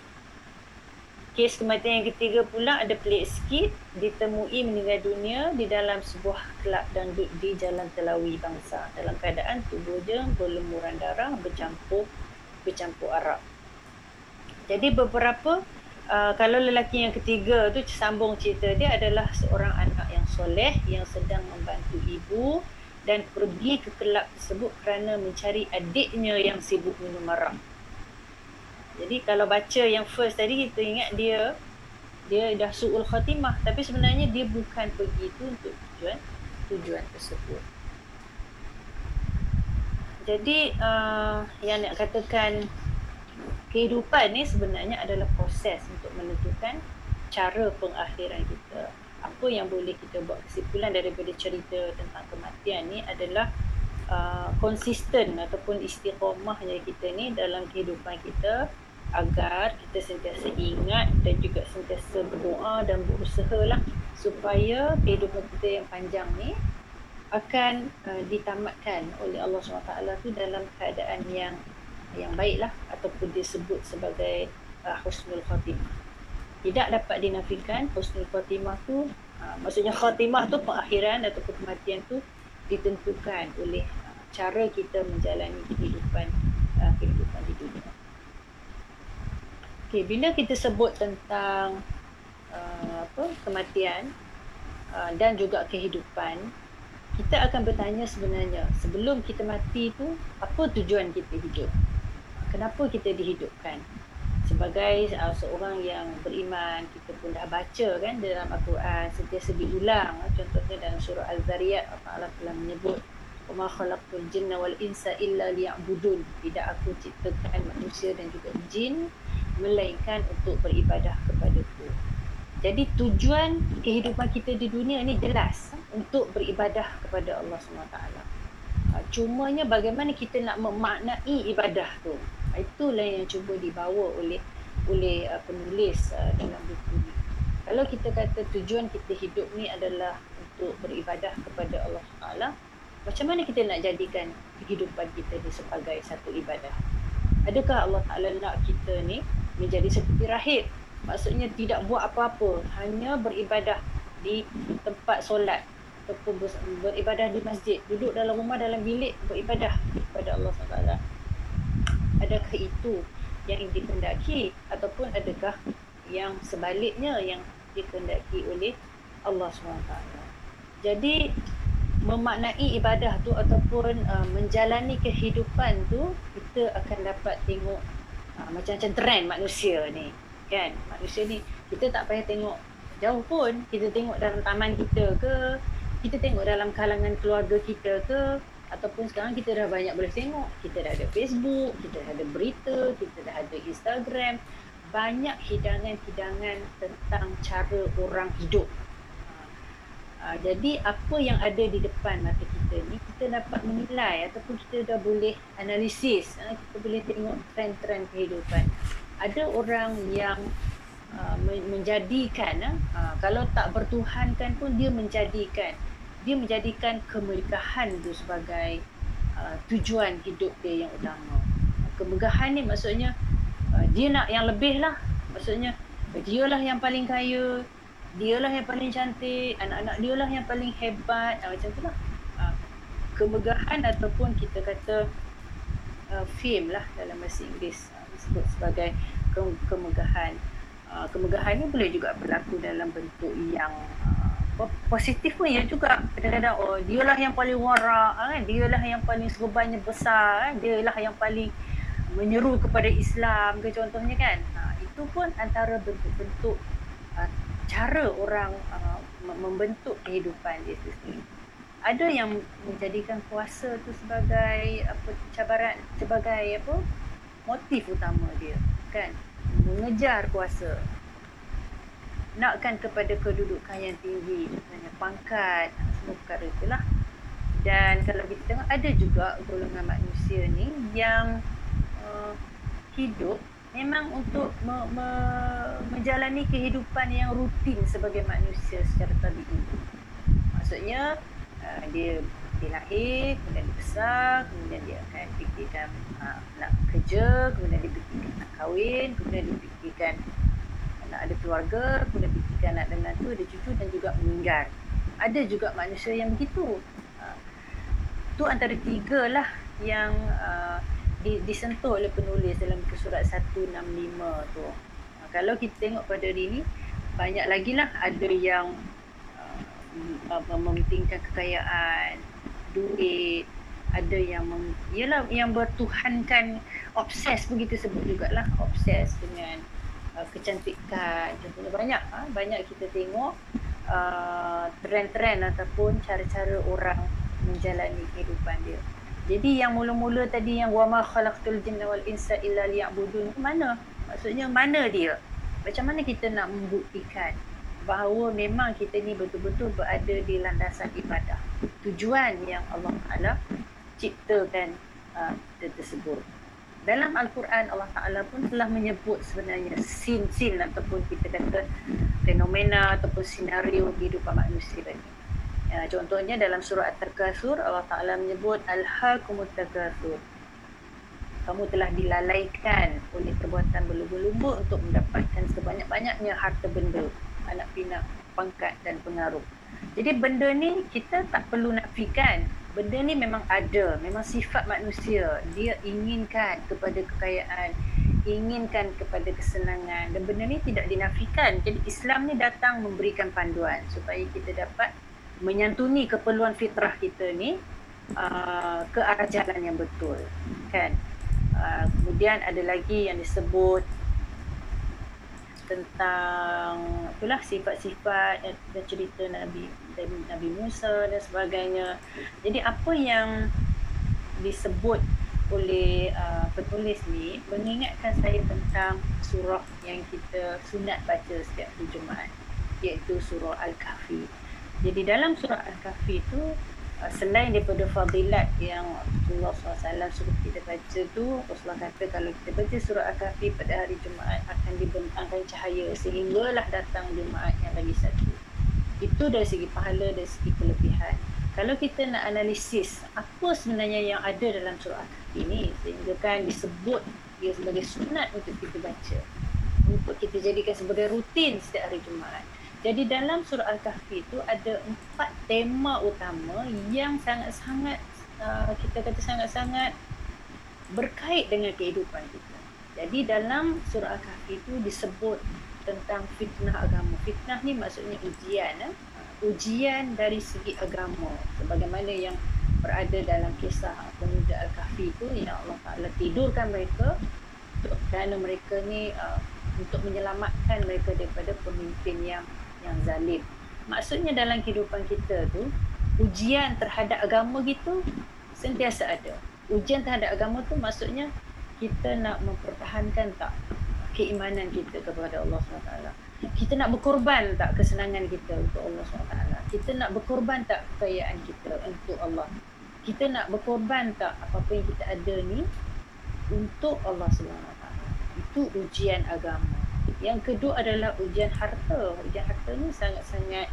Kes kematian yang ketiga pula ada pelik sikit ditemui meninggal dunia di dalam sebuah kelab dangdut di Jalan Telawi Bangsa dalam keadaan tubuhnya berlumuran darah bercampur bercampur arak. Jadi beberapa Uh, kalau lelaki yang ketiga tu sambung cerita dia adalah seorang anak yang soleh yang sedang membantu ibu dan pergi ke kelab tersebut kerana mencari adiknya yang sibuk minum arak. Jadi kalau baca yang first tadi kita ingat dia dia dah su'ul khatimah tapi sebenarnya dia bukan pergi tu untuk tujuan tujuan tersebut. Jadi uh, yang nak katakan kehidupan ni sebenarnya adalah proses untuk menentukan cara pengakhiran kita. Apa yang boleh kita buat kesimpulan daripada cerita tentang kematian ni adalah uh, konsisten ataupun istiqamahnya kita ni dalam kehidupan kita agar kita sentiasa ingat dan juga sentiasa berdoa dan berusaha lah supaya kehidupan kita yang panjang ni akan uh, ditamatkan oleh Allah SWT tu dalam keadaan yang yang baiklah ataupun disebut sebagai uh, husnul khatimah. Tidak dapat dinafikan husnul khatimah tu uh, maksudnya khatimah tu pengakhiran ataupun kematian tu ditentukan oleh uh, cara kita menjalani kehidupan uh, kehidupan di dunia. Okey, bila kita sebut tentang uh, apa kematian uh, dan juga kehidupan kita akan bertanya sebenarnya sebelum kita mati tu apa tujuan kita hidup kenapa kita dihidupkan? Sebagai uh, seorang yang beriman kita pun dah baca kan dalam al-Quran sentiasa diulang eh, contohnya dalam surah al-zariyat Allah telah menyebut wa khalaqtul jinna wal insa illa liya'budun. Tidak aku ciptakan manusia dan juga jin melainkan untuk beribadah kepada-Ku. Jadi tujuan kehidupan kita di dunia ni jelas untuk beribadah kepada Allah Subhanahu cumanya bagaimana kita nak memaknai ibadah tu itulah yang cuba dibawa oleh oleh uh, penulis uh, dalam buku ini. Kalau kita kata tujuan kita hidup ni adalah untuk beribadah kepada Allah Taala, macam mana kita nak jadikan kehidupan kita ni sebagai satu ibadah? Adakah Allah Taala nak kita ni menjadi seperti rahib? Maksudnya tidak buat apa-apa, hanya beribadah di tempat solat ataupun beribadah di masjid, duduk dalam rumah dalam bilik beribadah kepada Allah Taala. Adakah itu yang dikendaki ataupun adakah yang sebaliknya yang dikendaki oleh Allah SWT. Jadi memaknai ibadah tu ataupun uh, menjalani kehidupan tu kita akan dapat tengok uh, macam-macam trend manusia ni kan? Manusia ni kita tak payah tengok jauh pun. Kita tengok dalam taman kita ke kita tengok dalam kalangan keluarga kita ke ataupun sekarang kita dah banyak boleh tengok. Kita dah ada Facebook kita dah ada berita kita dah ada Instagram. Banyak hidangan-hidangan tentang cara orang hidup. Uh, jadi apa yang ada di depan mata kita ni kita dapat menilai ataupun kita dah boleh analisis. Uh, kita boleh tengok trend-trend kehidupan. Ada orang yang uh, menjadikan uh, kalau tak bertuhankan pun dia menjadikan dia menjadikan kemegahan itu sebagai uh, tujuan hidup dia yang utama. Kemegahan ni maksudnya uh, dia nak yang lebih lah. Maksudnya dia lah yang paling kaya, dia lah yang paling cantik, anak-anak dia lah yang paling hebat, uh, macam tu lah. Uh, kemegahan ataupun kita kata uh, fame lah dalam bahasa Inggeris uh, disebut sebagai ke- kemegahan. Uh, kemegahan ni boleh juga berlaku dalam bentuk yang uh, positif pun ya juga. Kadang-kadang oh dialah yang paling warak kan? Dialah yang paling serbannya besar kan? Dialah yang paling menyeru kepada Islam ke contohnya kan? Ha, itu pun antara bentuk-bentuk uh, cara orang uh, membentuk kehidupan dia sendiri. Ada yang menjadikan puasa tu sebagai apa cabaran sebagai apa motif utama dia kan? Mengejar kuasa nakkan kepada kedudukan yang tinggi misalnya pangkat semua perkara itulah dan kalau kita tengok ada juga golongan manusia ni yang uh, hidup memang untuk me- me- menjalani kehidupan yang rutin sebagai manusia secara tabi'i maksudnya uh, dia dia lahir, kemudian dia besar, kemudian dia akan fikirkan uh, nak kerja, kemudian dia fikirkan nak kahwin, kemudian dia fikirkan nak ada keluarga, kemudian fikirkan nak ada menantu, ada cucu dan juga meninggal. Ada juga manusia yang begitu. Uh, tu antara tiga lah yang uh, di, disentuh oleh penulis dalam buku surat 165 tu. Uh, kalau kita tengok pada hari ni, banyak lagi lah ada yang uh, mementingkan kekayaan, duit ada yang mem, yalah yang bertuhankan obses begitu sebut jugalah obses dengan uh, kecantikan contohnya banyak ha? banyak kita tengok uh, trend-trend ataupun cara-cara orang menjalani kehidupan dia jadi yang mula-mula tadi yang wa ma khalaqtul jinna wal insa illa liya'budun mana maksudnya mana dia macam mana kita nak membuktikan bahawa memang kita ni betul-betul berada di landasan ibadah. Tujuan yang Allah Taala ciptakan uh, tersebut. Dalam Al-Quran Allah Taala pun telah menyebut sebenarnya sin-sin ataupun kita kata fenomena ataupun senario kehidupan manusia ini. Ya, contohnya dalam surah At-Takasur Allah Taala menyebut al-hakumut takasur. Kamu telah dilalaikan oleh perbuatan berlumba-lumba untuk mendapatkan sebanyak-banyaknya harta benda anak pinak, pangkat dan pengaruh. Jadi benda ni kita tak perlu nafikan. Benda ni memang ada, memang sifat manusia. Dia inginkan kepada kekayaan, inginkan kepada kesenangan dan benda ni tidak dinafikan. Jadi Islam ni datang memberikan panduan supaya kita dapat menyantuni keperluan fitrah kita ni uh, ke arah jalan yang betul. Kan? Uh, kemudian ada lagi yang disebut tentang itulah sifat-sifat dan cerita Nabi Nabi Musa dan sebagainya. Jadi apa yang disebut oleh uh, penulis ni mengingatkan saya tentang surah yang kita sunat baca setiap hari Jumaat iaitu surah Al-Kahfi. Jadi dalam surah Al-Kahfi tu selain daripada fadilat yang Rasulullah SAW suruh kita baca tu Rasulullah kata kalau kita baca surah Al-Kahfi pada hari Jumaat akan dibentangkan cahaya sehinggalah datang Jumaat yang lagi satu. Itu dari segi pahala dan segi kelebihan. Kalau kita nak analisis apa sebenarnya yang ada dalam surah Al-Kahfi ni sehingga kan disebut dia sebagai sunat untuk kita baca. Untuk kita jadikan sebagai rutin setiap hari Jumaat jadi dalam surah Al-Kahfi itu ada empat tema utama yang sangat-sangat uh, kita kata sangat-sangat berkait dengan kehidupan kita. Jadi dalam surah Al-Kahfi itu disebut tentang fitnah agama. Fitnah ni maksudnya ujian. Eh? Ujian dari segi agama. Sebagaimana yang berada dalam kisah pemuda Al-Kahfi itu yang Allah Ta'ala tidurkan mereka kerana mereka ni uh, untuk menyelamatkan mereka daripada pemimpin yang yang zalim. Maksudnya dalam kehidupan kita tu, ujian terhadap agama gitu sentiasa ada. Ujian terhadap agama tu maksudnya kita nak mempertahankan tak keimanan kita kepada Allah SWT. Kita nak berkorban tak kesenangan kita untuk Allah SWT. Kita nak berkorban tak kekayaan kita untuk Allah. Kita nak berkorban tak apa-apa yang kita ada ni untuk Allah SWT. Itu ujian agama. Yang kedua adalah ujian harta. Ujian harta ni sangat-sangat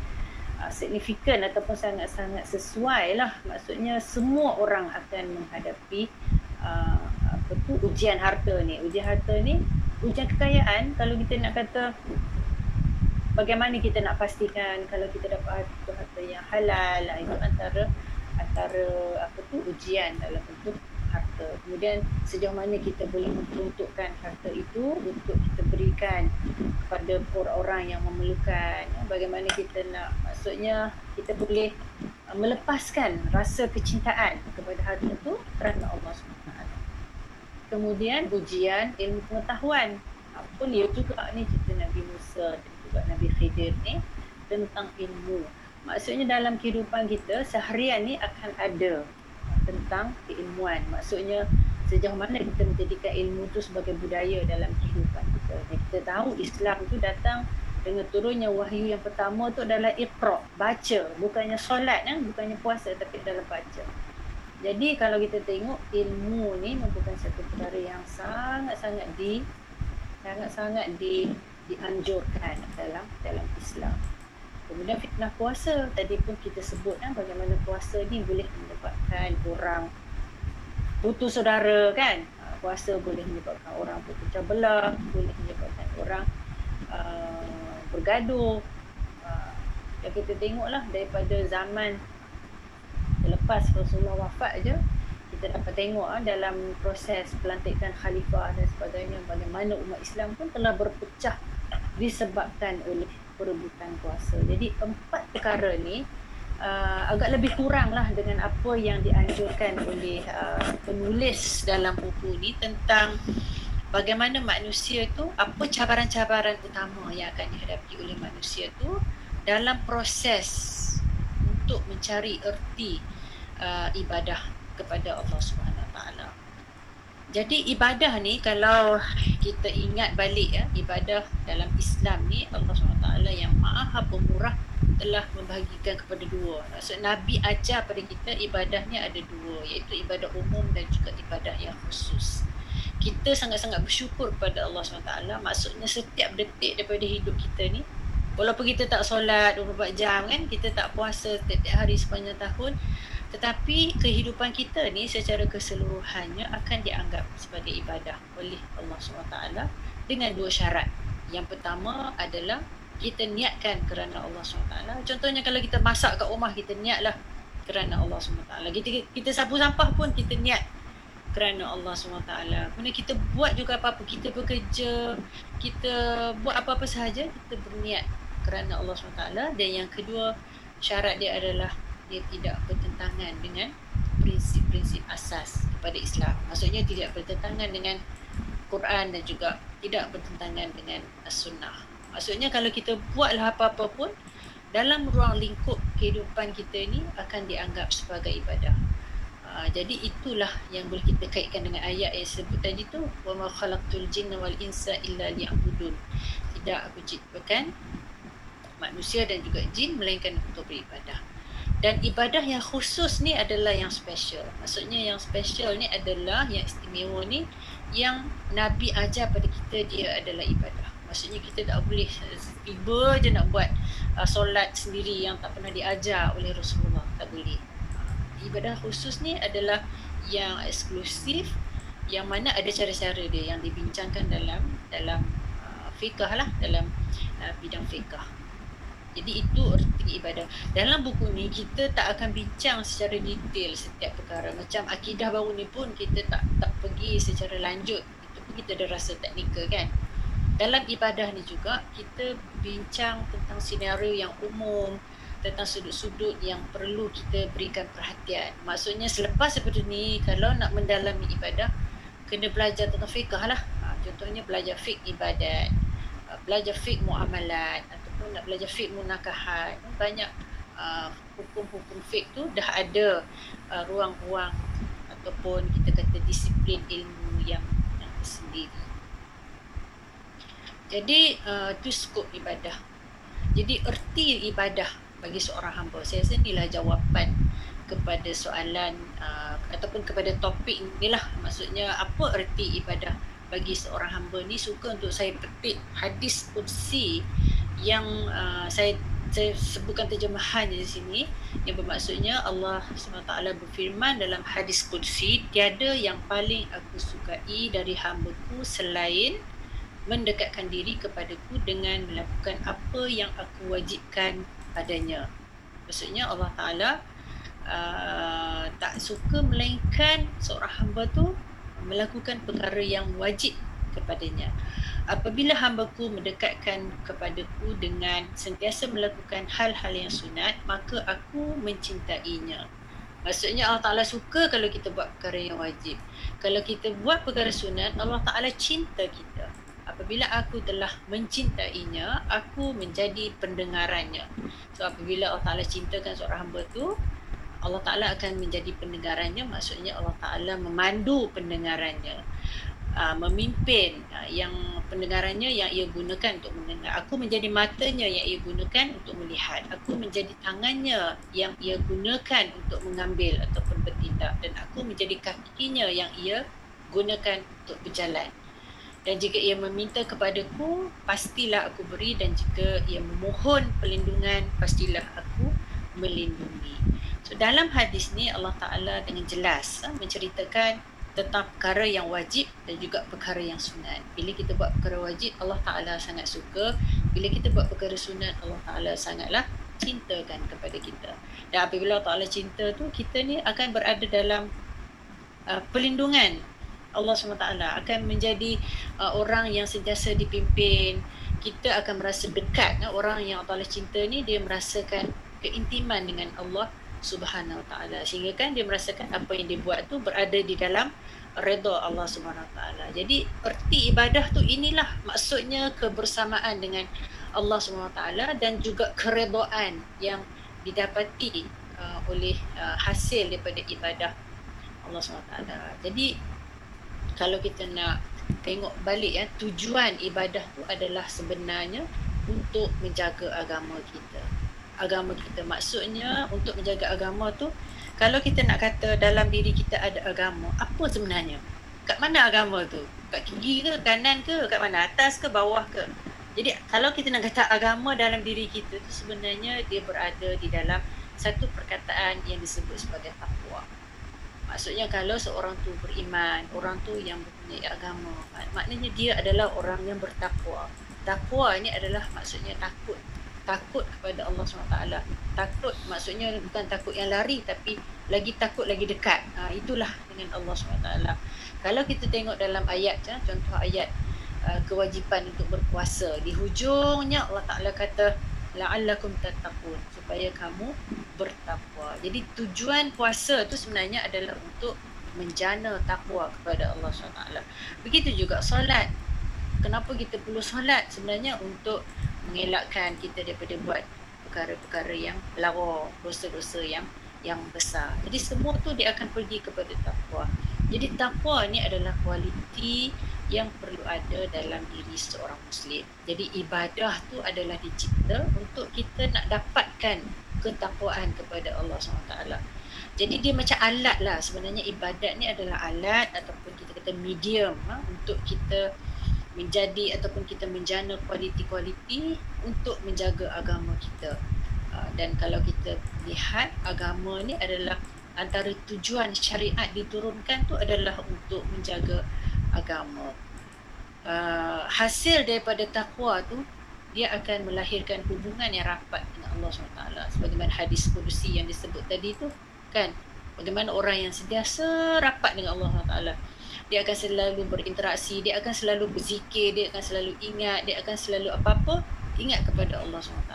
uh, signifikan ataupun sangat-sangat sesuai lah. Maksudnya semua orang akan menghadapi uh, apa tu ujian harta ni. Ujian harta ni ujian kekayaan. Kalau kita nak kata bagaimana kita nak pastikan kalau kita dapat harta, harta yang halal lah, itu antara antara apa tu ujian dalam bentuk harta. Kemudian sejauh mana kita boleh memperuntukkan harta itu untuk kita berikan kepada orang-orang yang memerlukan. Ya, bagaimana kita nak maksudnya kita boleh uh, melepaskan rasa kecintaan kepada harta itu kerana Allah SWT. Kemudian ujian ilmu pengetahuan. Apa dia juga ni cerita Nabi Musa dan juga Nabi Khidir ni tentang ilmu. Maksudnya dalam kehidupan kita seharian ni akan ada tentang keilmuan. Maksudnya sejauh mana kita menjadikan ilmu tu sebagai budaya dalam kehidupan kita. Dan kita tahu Islam tu datang dengan turunnya wahyu yang pertama tu adalah iqra, baca, bukannya solat kan, bukannya puasa tapi dalam baca. Jadi kalau kita tengok ilmu ni merupakan satu perkara yang sangat-sangat di sangat-sangat di dianjurkan dalam dalam Islam. Kemudian fitnah puasa tadi pun kita sebut kan bagaimana puasa ni boleh menyebabkan orang putus saudara kan. Ah, puasa boleh menyebabkan orang berpecah belah, boleh menyebabkan orang uh, bergaduh. Uh, yang kita tengoklah daripada zaman selepas Rasulullah wafat je kita dapat tengok uh, dalam proses pelantikan khalifah dan sebagainya bagaimana umat Islam pun telah berpecah disebabkan oleh perebutan kuasa. Jadi empat perkara ni uh, agak lebih kurang lah dengan apa yang dianjurkan oleh uh, penulis dalam buku ni tentang bagaimana manusia tu apa cabaran-cabaran utama yang akan dihadapi oleh manusia tu dalam proses untuk mencari erti uh, ibadah kepada Allah Subhanahu Taala. Jadi ibadah ni kalau kita ingat balik ya, ibadah dalam Islam ni Allah SWT yang maha pemurah telah membahagikan kepada dua. Maksud Nabi ajar pada kita ibadahnya ada dua iaitu ibadah umum dan juga ibadah yang khusus. Kita sangat-sangat bersyukur kepada Allah SWT. Maksudnya setiap detik daripada hidup kita ni walaupun kita tak solat 24 jam kan, kita tak puasa setiap hari sepanjang tahun tetapi kehidupan kita ni secara keseluruhannya akan dianggap sebagai ibadah oleh Allah SWT dengan dua syarat. Yang pertama adalah kita niatkan kerana Allah SWT. Contohnya kalau kita masak kat rumah, kita niatlah kerana Allah SWT. Kita, kita sapu sampah pun kita niat kerana Allah SWT. Kemudian kita buat juga apa-apa. Kita bekerja, kita buat apa-apa sahaja, kita berniat kerana Allah SWT. Dan yang kedua, syarat dia adalah dia tidak bertentangan dengan prinsip-prinsip asas kepada Islam. Maksudnya tidak bertentangan dengan Quran dan juga tidak bertentangan dengan As-Sunnah. Maksudnya kalau kita buatlah apa-apa pun dalam ruang lingkup kehidupan kita ini akan dianggap sebagai ibadah. Uh, jadi itulah yang boleh kita kaitkan dengan ayat yang sebut tadi tu wa ma khalaqtul jinna wal insa illa liya'budun. Tidak aku ciptakan manusia dan juga jin melainkan untuk beribadah. Dan ibadah yang khusus ni adalah yang special. Maksudnya yang special ni adalah yang istimewa ni yang Nabi ajar pada kita dia adalah ibadah. Maksudnya kita tak boleh tiba je nak buat uh, solat sendiri yang tak pernah diajar oleh Rasulullah. Tak boleh. Uh, ibadah khusus ni adalah yang eksklusif yang mana ada cara-cara dia yang dibincangkan dalam dalam uh, fiqh lah dalam uh, bidang fiqh. Jadi itu erti ibadah. Dalam buku ni kita tak akan bincang secara detail setiap perkara. Macam akidah baru ni pun kita tak tak pergi secara lanjut. Itu pun kita ada rasa teknikal kan. Dalam ibadah ni juga kita bincang tentang senario yang umum, tentang sudut-sudut yang perlu kita berikan perhatian. Maksudnya selepas seperti ni kalau nak mendalami ibadah kena belajar tentang fiqh lah. Ha, contohnya belajar fiqh ibadat, ha, belajar fiqh muamalat ataupun nak belajar fiqh munakahat. Banyak uh, hukum-hukum fiqh tu dah ada uh, ruang-ruang ataupun kita kata disiplin ilmu yang, yang tersendiri jadi uh, tu skop ibadah. Jadi erti ibadah bagi seorang hamba. Saya rasa inilah jawapan kepada soalan uh, ataupun kepada topik inilah. Maksudnya apa erti ibadah bagi seorang hamba ni? Suka untuk saya petik hadis kursi yang uh, saya saya sebutkan terjemahan di sini yang bermaksudnya Allah SWT berfirman dalam hadis Qudsi tiada yang paling aku sukai dari hambaku selain mendekatkan diri kepadaku dengan melakukan apa yang aku wajibkan padanya. Maksudnya Allah Ta'ala uh, tak suka melainkan seorang hamba tu melakukan perkara yang wajib kepadanya. Apabila hambaku mendekatkan kepadaku dengan sentiasa melakukan hal-hal yang sunat maka aku mencintainya. Maksudnya Allah Ta'ala suka kalau kita buat perkara yang wajib. Kalau kita buat perkara sunat Allah Ta'ala cinta kita. Apabila aku telah mencintainya aku menjadi pendengarannya. So apabila Allah Ta'ala cintakan seorang hamba tu Allah Ta'ala akan menjadi pendengarannya. Maksudnya Allah Ta'ala memandu pendengarannya uh, memimpin uh, yang pendengarannya yang ia gunakan untuk mendengar. Aku menjadi matanya yang ia gunakan untuk melihat. Aku menjadi tangannya yang ia gunakan untuk mengambil ataupun bertindak. Dan aku menjadi kakinya yang ia gunakan untuk berjalan. Dan jika ia meminta kepadaku, pastilah aku beri. Dan jika ia memohon perlindungan, pastilah aku melindungi. So dalam hadis ni Allah Ta'ala dengan jelas uh, menceritakan tentang perkara yang wajib dan juga perkara yang sunat. Bila kita buat perkara wajib, Allah Ta'ala sangat suka. Bila kita buat perkara sunat, Allah Ta'ala sangatlah cintakan kepada kita. Dan apabila Allah Ta'ala cinta tu, kita ni akan berada dalam uh, perlindungan Allah SWT. Akan menjadi uh, orang yang sentiasa dipimpin. Kita akan merasa dekat. Uh, orang yang Allah Ta'ala cinta ni, dia merasakan keintiman dengan Allah Subhanahu Wa Taala sehingga kan dia merasakan apa yang dia buat tu berada di dalam redha Allah Subhanahu Wa Taala. Jadi erti ibadah tu inilah maksudnya kebersamaan dengan Allah Subhanahu Wa Taala dan juga keredaan yang didapati uh, oleh uh, hasil daripada ibadah Allah Subhanahu Wa Taala. Jadi kalau kita nak tengok balik ya tujuan ibadah tu adalah sebenarnya untuk menjaga agama kita agama kita. Maksudnya untuk menjaga agama tu kalau kita nak kata dalam diri kita ada agama, apa sebenarnya? Kat mana agama tu? Kat kiri ke, kanan ke, kat mana? Atas ke, bawah ke? Jadi kalau kita nak kata agama dalam diri kita tu sebenarnya dia berada di dalam satu perkataan yang disebut sebagai takwa. Maksudnya kalau seorang tu beriman, orang tu yang mempunyai agama, maknanya dia adalah orang yang bertakwa. Takwa ini adalah maksudnya takut takut kepada Allah SWT. Takut maksudnya bukan takut yang lari tapi lagi takut lagi dekat. Ha, itulah dengan Allah SWT. Kalau kita tengok dalam ayat ya, contoh ayat uh, kewajipan untuk berpuasa. Di hujungnya Allah Ta'ala kata la'allakum tattaqun supaya kamu bertakwa. Jadi tujuan puasa tu sebenarnya adalah untuk menjana takwa kepada Allah SWT. Begitu juga solat. Kenapa kita perlu solat? Sebenarnya untuk mengelakkan kita daripada buat perkara-perkara yang lara, dosa-dosa yang yang besar. Jadi semua tu dia akan pergi kepada takwa. Jadi takwa ni adalah kualiti yang perlu ada dalam diri seorang muslim. Jadi ibadah tu adalah dicipta untuk kita nak dapatkan ketakwaan kepada Allah SWT. Jadi dia macam alat lah. Sebenarnya ibadat ni adalah alat ataupun kita kata medium ha, untuk kita menjadi ataupun kita menjana kualiti-kualiti untuk menjaga agama kita. Uh, dan kalau kita lihat agama ni adalah antara tujuan syariat diturunkan tu adalah untuk menjaga agama. Uh, hasil daripada takwa tu dia akan melahirkan hubungan yang rapat dengan Allah SWT. Sebagaimana hadis kudusi yang disebut tadi tu kan. Bagaimana orang yang sentiasa rapat dengan Allah SWT dia akan selalu berinteraksi, dia akan selalu berzikir, dia akan selalu ingat, dia akan selalu apa-apa ingat kepada Allah SWT.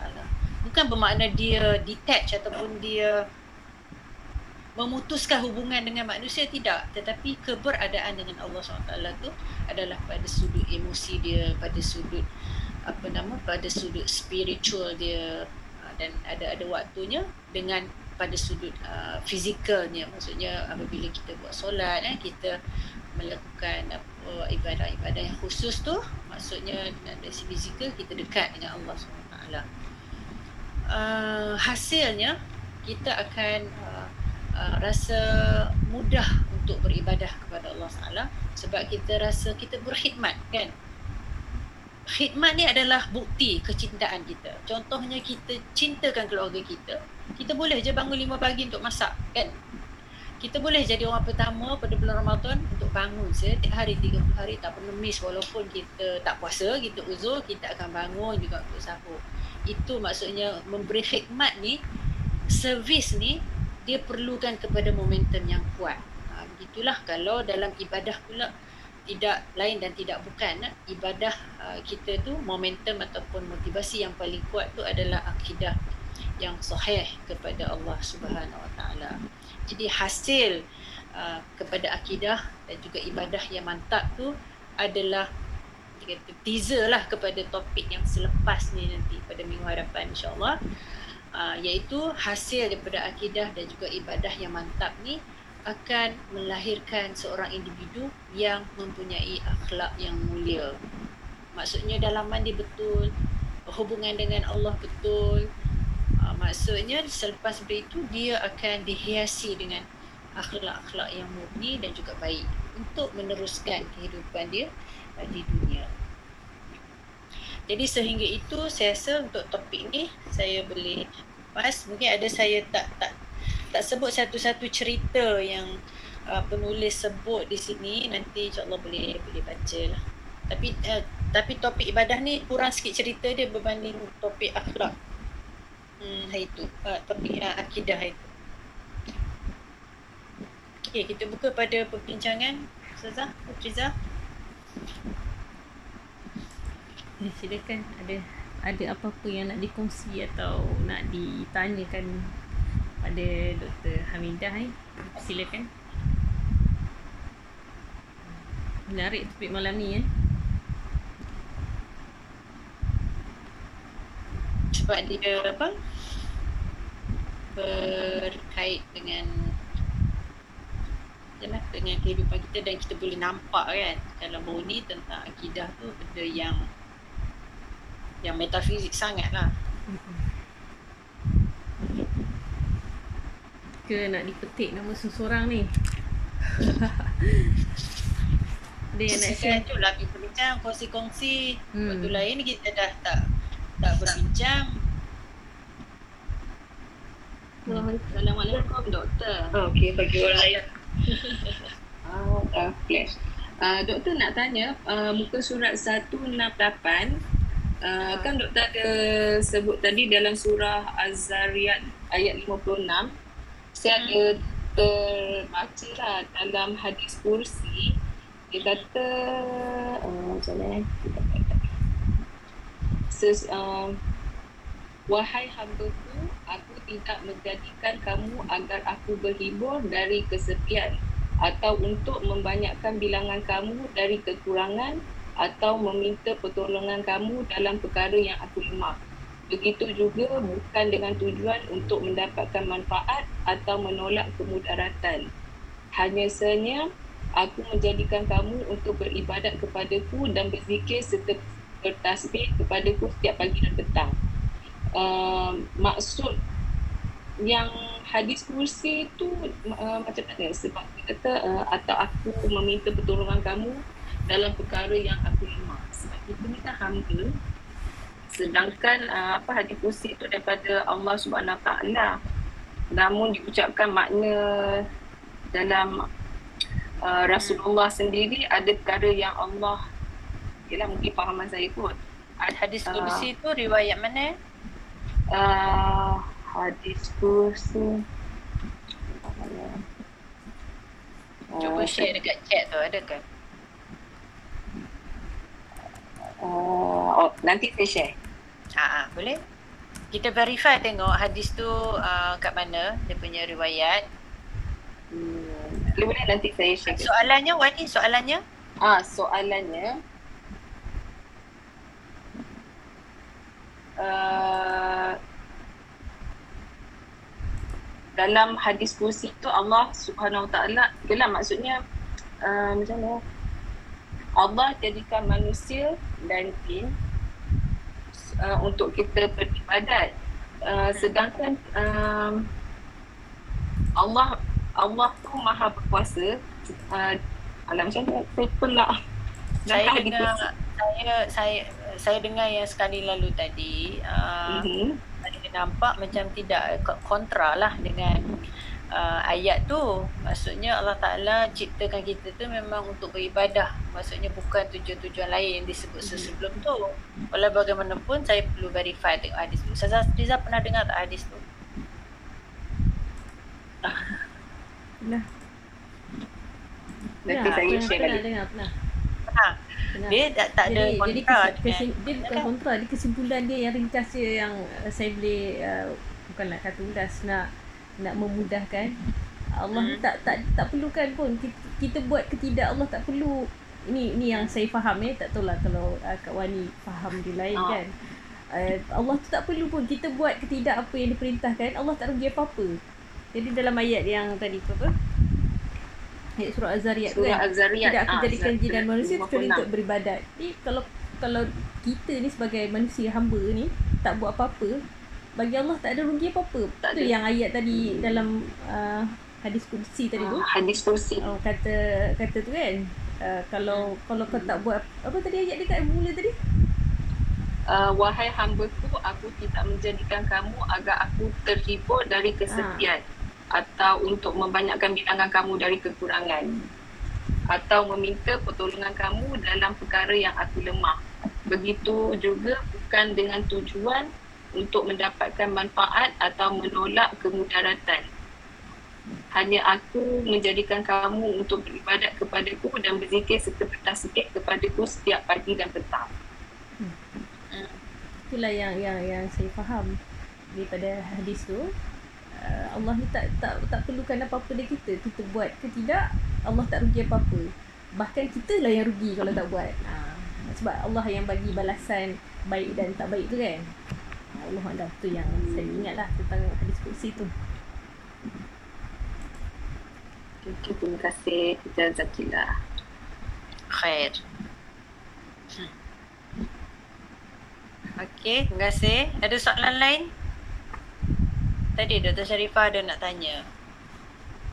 Bukan bermakna dia detach ataupun dia memutuskan hubungan dengan manusia tidak. Tetapi keberadaan dengan Allah SWT tu adalah pada sudut emosi dia pada sudut apa nama pada sudut spiritual dia. Dan ada ada waktunya dengan pada sudut uh, fizikalnya. Maksudnya apabila kita buat solat eh, kita melakukan apa ibadah-ibadah yang khusus tu maksudnya dari segi fizikal kita dekat dengan Allah SWT uh, hasilnya kita akan uh, uh, rasa mudah untuk beribadah kepada Allah SWT sebab kita rasa kita berkhidmat kan khidmat ni adalah bukti kecintaan kita. Contohnya kita cintakan keluarga kita. Kita boleh je bangun lima pagi untuk masak kan. Kita boleh jadi orang pertama pada bulan Ramadan untuk bangun setiap hari 30 hari tak perlu miss walaupun kita tak puasa, kita uzur, kita akan bangun juga untuk sahur. Itu maksudnya memberi khidmat ni, servis ni dia perlukan kepada momentum yang kuat. Ha, begitulah kalau dalam ibadah pula tidak lain dan tidak bukan ibadah uh, kita tu momentum ataupun motivasi yang paling kuat tu adalah akidah yang sahih kepada Allah Subhanahu Wa Taala. Jadi hasil uh, kepada akidah dan juga ibadah yang mantap tu adalah kata teaser lah kepada topik yang selepas ni nanti pada minggu hadapan insyaAllah uh, iaitu hasil daripada akidah dan juga ibadah yang mantap ni akan melahirkan seorang individu yang mempunyai akhlak yang mulia. Maksudnya dalaman dia betul, hubungan dengan Allah betul. Uh, maksudnya selepas itu dia akan dihiasi dengan akhlak-akhlak yang murni dan juga baik untuk meneruskan kehidupan dia uh, di dunia. Jadi sehingga itu saya rasa untuk topik ni saya boleh pas mungkin ada saya tak tak tak sebut satu-satu cerita yang uh, penulis sebut di sini nanti insyaallah boleh boleh baca lah. Tapi uh, tapi topik ibadah ni kurang sikit cerita dia berbanding topik akhlak. Hmm itu. Uh, topik uh, akidah itu. Okey, kita buka pada perbincangan Ustazah Putriza.
Eh, silakan ada ada apa-apa yang nak dikongsi atau nak ditanyakan pada Dr. Hamidah eh. Silakan. Menarik topik malam ni eh.
Sebab dia apa? Berkait dengan Yalah, dengan kehidupan kita dan kita boleh nampak kan dalam bau ni tentang akidah tu benda yang yang metafizik sangat lah.
Ke nak dipetik nama seseorang ni? <laughs>
Dia nak share tu lah kita bincang kongsi-kongsi. Hmm. Waktu lain kita dah tak tak berbincang. Assalamualaikum doktor.
Oh, Okey bagi orang lain. <laughs> Ah, uh, flash. Uh, doktor nak tanya uh, muka surat 168 uh, kan doktor ada sebut tadi dalam surah Az-Zariyat ayat 56 saya ada terbaca lah dalam hadis kursi dia kata uh, macam mana Ses, uh, wahai hambaku aku tidak menjadikan kamu agar aku berhibur dari kesepian atau untuk membanyakkan bilangan kamu dari kekurangan atau meminta pertolongan kamu dalam perkara yang aku lemah Begitu juga bukan dengan tujuan untuk mendapatkan manfaat atau menolak kemudaratan. Hanya senyap aku menjadikan kamu untuk beribadat kepadaku dan berzikir serta bertasbih kepadaku setiap pagi dan petang. Uh, maksud yang hadis kursi itu uh, macam mana? Sebab dia kata uh, atau aku meminta pertolongan kamu dalam perkara yang aku lemah. Sebab kita ni kan hamba. Sedangkan uh, apa hadis kursi itu daripada Allah Subhanahu taala. Namun diucapkan makna dalam uh, Rasulullah sendiri ada perkara yang Allah ialah mungkin fahaman saya kot
hadis kursi itu uh, riwayat mana
uh, hadis kursi
Cuba uh, share dekat chat tu ada kan?
Uh, oh, nanti saya share.
Ha, boleh? Kita verify tengok hadis tu uh, kat mana dia punya riwayat.
Hmm. Boleh nanti saya share.
Soalannya Wani, soalannya?
Ah, soalannya uh, dalam hadis kursi tu Allah Subhanahu Wa Taala, itulah maksudnya uh, macam mana? Allah jadikan manusia dan jin uh, untuk kita beribadat. Uh, sedangkan um, Allah Allah tu maha berkuasa. Uh, alam macam mana? Saya pula.
saya dengar saya saya saya dengar yang sekali lalu tadi uh, mm-hmm. saya nampak macam tidak kontra lah dengan uh, ayat tu maksudnya Allah Taala ciptakan kita tu memang untuk beribadah maksudnya bukan tujuan-tujuan lain yang disebut mm-hmm. sebelum tu walau bagaimanapun saya perlu verify tengok hadis tu Ustazah Riza pernah dengar tak hadis tu <laughs>
Pernah.
Nanti saya share
lagi. Pernah, pernah.
Ha. Dia tak, tak ada kontra.
Jadi kesim, kesim, dia bukan kontra. Dia kesimpulan dia yang ringkas dia yang uh, saya boleh, uh, bukanlah kata ulas, nak nak memudahkan. Allah hmm. tak tak tak perlukan pun kita, kita buat ketidak Allah tak perlu ini ini yang saya faham eh tak tahulah kalau uh, Kak Wani faham dia lain oh. kan uh, Allah tu tak perlu pun kita buat ketidak apa yang diperintahkan Allah tak rugi apa-apa jadi dalam ayat yang tadi apa ayat surah Az-Zariyat
surah kan? Az-Zariyat.
tidak aku ah, jadikan jin dan manusia kecuali untuk beribadat. Jadi kalau kalau kita ni sebagai manusia hamba ni tak buat apa-apa bagi Allah tak ada rugi apa-apa. Tak itu ada. yang ayat tadi dalam uh, hadis kursi tadi tu.
Uh, hadis kursi.
Oh, kata kata tu kan? Uh, kalau kalau kau tak buat apa tadi ayat dekat mula tadi?
Uh, wahai hambaku, aku tidak menjadikan kamu agar aku terhibur dari kesepian. Ha atau untuk membanyakkan bilangan kamu dari kekurangan atau meminta pertolongan kamu dalam perkara yang aku lemah. Begitu juga bukan dengan tujuan untuk mendapatkan manfaat atau menolak kemudaratan. Hanya aku menjadikan kamu untuk beribadat kepadaku dan berzikir serta bertasbih kepadaku setiap pagi dan petang.
Hmm. Itulah yang yang yang saya faham daripada hadis tu uh, Allah ni tak tak tak perlukan apa-apa dari kita. Kita buat ke tidak, Allah tak rugi apa-apa. Bahkan kita lah yang rugi kalau tak buat. Uh, sebab Allah yang bagi balasan baik dan tak baik tu kan. Allah Allah tu yang saya ingat lah tentang hadis kursi tu.
Okay, terima kasih Tuan Zakila.
Khair. Hmm. Okey, terima kasih. Ada soalan lain? Tadi Dr. Sharifah ada nak tanya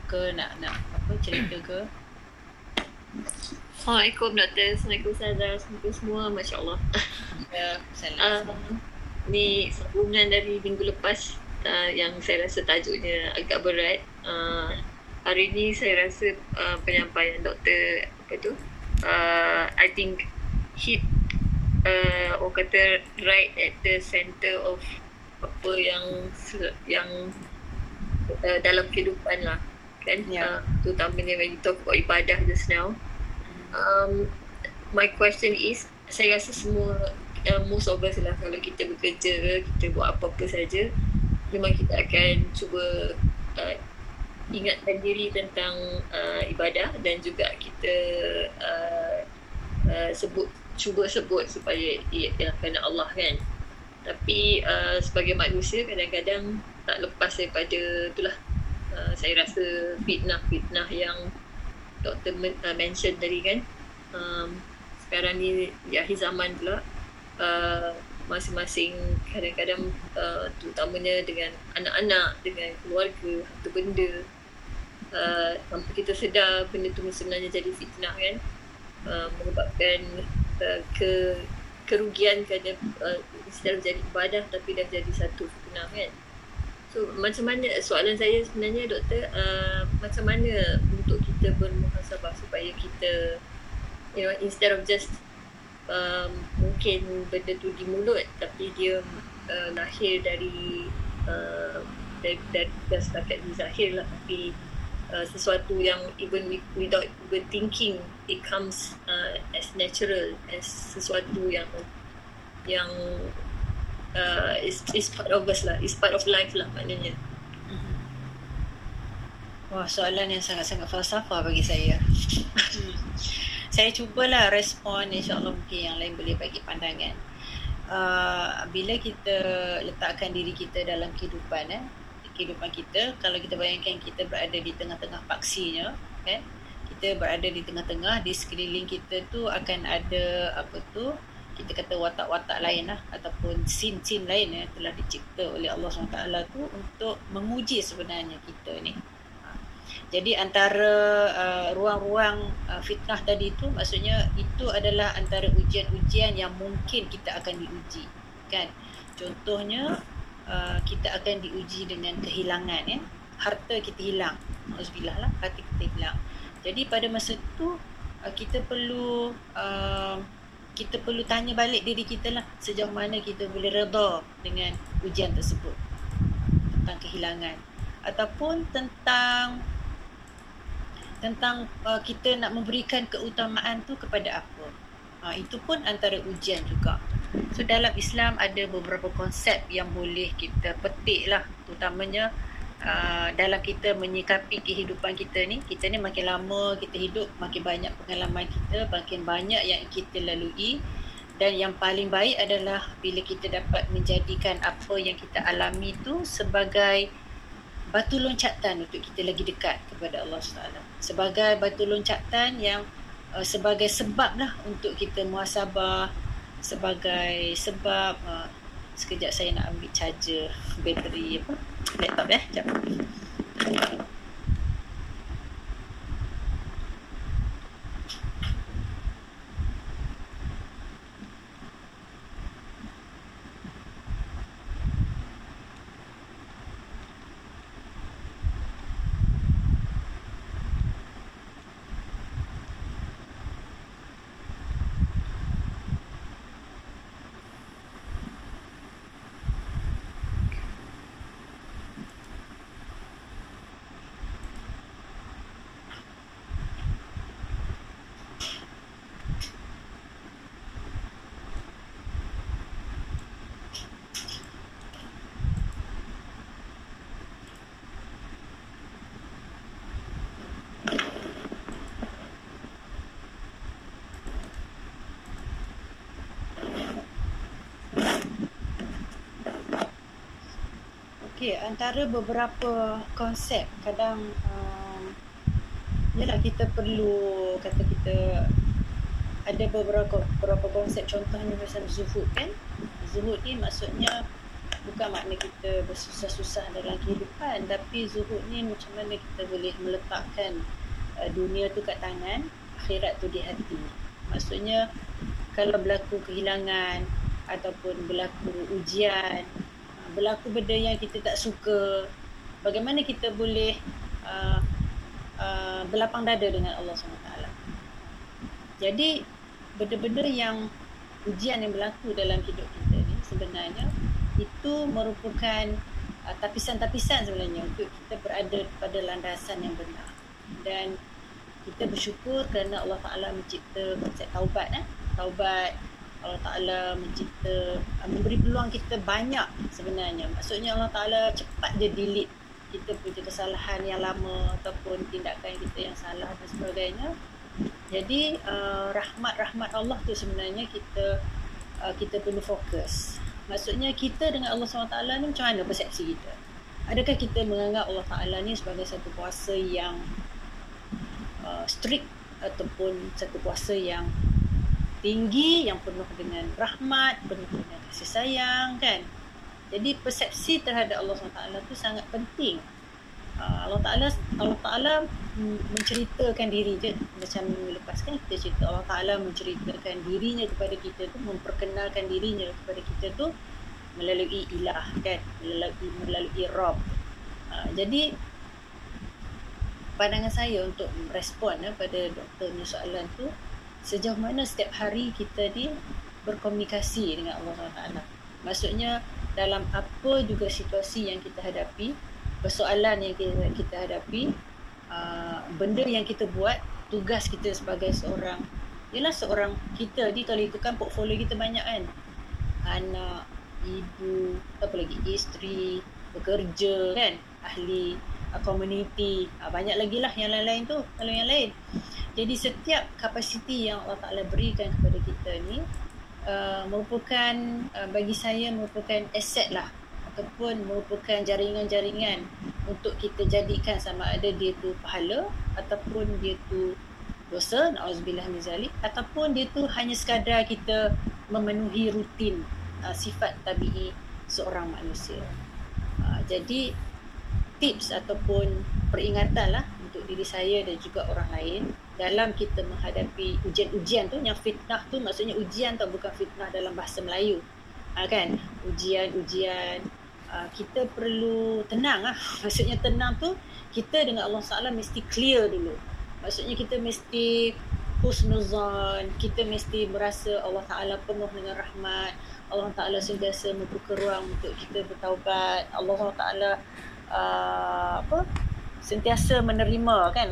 ke nak nak apa cerita ke?
Assalamualaikum Doktor. Assalamualaikum Ustazah. Assalamualaikum semua. Masya Allah.
Ya, salam.
Uh, ni sambungan dari minggu lepas uh, yang saya rasa tajuknya agak berat. Uh, hari ni saya rasa uh, penyampaian Doktor apa tu? Uh, I think hit uh, orang kata right at the center of apa yang yang uh, dalam kehidupan lah. Kan? Yeah. uh, terutamanya when you talk about ibadah just now. Um, my question is saya rasa semua uh, most of us lah kalau kita bekerja kita buat apa-apa saja memang kita akan cuba uh, ingatkan diri tentang uh, ibadah dan juga kita uh, uh, sebut cuba sebut supaya ia kerana Allah kan tapi uh, sebagai manusia kadang-kadang tak lepas daripada itulah. Uh, saya rasa fitnah-fitnah yang doktor men- uh, mention tadi kan. Um, sekarang ni di akhir zaman pula uh, masing-masing kadang-kadang uh, terutamanya dengan anak-anak dengan keluarga harta benda. Uh, tanpa kita sedar benda tu sebenarnya jadi fitnah kan. Uh, menyebabkan uh, ke kerugian kerana uh, sedang jadi ibadah tapi dah jadi satu fitnah kan. So macam mana soalan saya sebenarnya doktor uh, macam mana untuk kita bermuhasabah supaya kita you know instead of just um, mungkin benda tu di mulut tapi dia uh, lahir dari uh, dari, dari, dari zahir lah tapi Uh, sesuatu yang even without even thinking it comes uh, as natural as sesuatu yang yang uh, is is part of us lah is part of life lah maknanya
mm-hmm. Wah soalan yang sangat-sangat falsafah bagi saya <laughs> hmm. Saya cubalah respon InsyaAllah mungkin yang lain boleh bagi pandangan uh, Bila kita letakkan diri kita dalam kehidupan eh, kehidupan kita kalau kita bayangkan kita berada di tengah-tengah paksinya kan kita berada di tengah-tengah di sekeliling kita tu akan ada apa tu kita kata watak-watak lain lah ataupun sin-sin lain yang telah dicipta oleh Allah SWT tu untuk menguji sebenarnya kita ni ha. Jadi antara uh, ruang-ruang uh, fitnah tadi itu maksudnya itu adalah antara ujian-ujian yang mungkin kita akan diuji kan. Contohnya uh, kita akan diuji dengan kehilangan ya. Harta kita hilang. Alhamdulillah lah harta kita hilang. Jadi pada masa itu uh, kita perlu uh, kita perlu tanya balik diri kita lah sejauh mana kita boleh redha dengan ujian tersebut tentang kehilangan ataupun tentang tentang uh, kita nak memberikan keutamaan tu kepada apa. Uh, itu pun antara ujian juga. So dalam Islam ada beberapa konsep yang boleh kita petik lah terutamanya uh, dalam kita menyikapi kehidupan kita ni. Kita ni makin lama kita hidup makin banyak pengalaman kita, makin banyak yang kita lalui dan yang paling baik adalah bila kita dapat menjadikan apa yang kita alami tu sebagai batu loncatan untuk kita lagi dekat kepada Allah SWT. Sebagai batu loncatan yang uh, sebagai sebab lah untuk kita muasabah, sebagai sebab uh, sekejap saya nak ambil charger bateri apa laptop ya. Sekejap. Okey, antara beberapa konsep kadang um, yalah kita perlu kata kita ada beberapa beberapa konsep contohnya macam zuhud kan. Zuhud ni maksudnya bukan makna kita bersusah-susah dalam kehidupan tapi zuhud ni macam mana kita boleh meletakkan uh, dunia tu kat tangan, akhirat tu di hati. Maksudnya kalau berlaku kehilangan ataupun berlaku ujian berlaku benda yang kita tak suka. Bagaimana kita boleh uh, uh, berlapang dada dengan Allah SWT jadi benda-benda yang ujian yang berlaku dalam hidup kita ni sebenarnya itu merupakan uh, tapisan-tapisan sebenarnya untuk kita berada pada landasan yang benar. Dan kita bersyukur kerana Allah Taala mencipta konsep taubat eh? Taubat Allah Ta'ala mencipta uh, memberi peluang kita banyak sebenarnya. Maksudnya Allah Ta'ala cepat dia delete kita punya kesalahan yang lama ataupun tindakan kita yang salah dan sebagainya. Jadi uh, rahmat-rahmat Allah tu sebenarnya kita uh, kita perlu fokus. Maksudnya kita dengan Allah SWT ni macam mana persepsi kita? Adakah kita menganggap Allah Ta'ala ni sebagai satu kuasa yang uh, strict ataupun satu kuasa yang tinggi yang penuh dengan rahmat, penuh dengan kasih sayang kan. Jadi persepsi terhadap Allah SWT itu sangat penting. Ah, Allah Taala Allah Taala menceritakan diri je macam melepaskan kita cerita Allah Taala menceritakan dirinya kepada kita tu memperkenalkan dirinya kepada kita tu melalui ilah kan melalui melalui Rabb. Uh, jadi pandangan saya untuk respon uh, pada doktor soalan tu sejauh mana setiap hari kita ni berkomunikasi dengan Allah SWT. Maksudnya dalam apa juga situasi yang kita hadapi, persoalan yang kita, kita hadapi, uh, benda yang kita buat, tugas kita sebagai seorang, ialah seorang kita ni kalau itu kan portfolio kita banyak kan. Anak, ibu, apa lagi, isteri, bekerja kan, ahli uh, community, uh, banyak lagi lah yang lain-lain tu, kalau yang lain. Jadi setiap kapasiti yang Allah Ta'ala berikan kepada kita ni uh, merupakan uh, bagi saya merupakan aset lah ataupun merupakan jaringan-jaringan untuk kita jadikan sama ada dia tu pahala ataupun dia tu dosa na'udzubillah mizalik ataupun dia tu hanya sekadar kita memenuhi rutin uh, sifat tabi'i seorang manusia. Uh, jadi tips ataupun peringatan lah untuk diri saya dan juga orang lain dalam kita menghadapi ujian-ujian tu yang fitnah tu maksudnya ujian tu bukan fitnah dalam bahasa Melayu. Ha, kan? Ujian-ujian uh, kita perlu tenang ah <laughs> maksudnya tenang tu kita dengan Allah Taala mesti clear dulu. Maksudnya kita mesti husnuzan kita mesti merasa Allah Taala penuh dengan rahmat. Allah Taala sentiasa membuka ruang untuk kita bertaubat. Allah Taala uh, apa sentiasa menerima kan?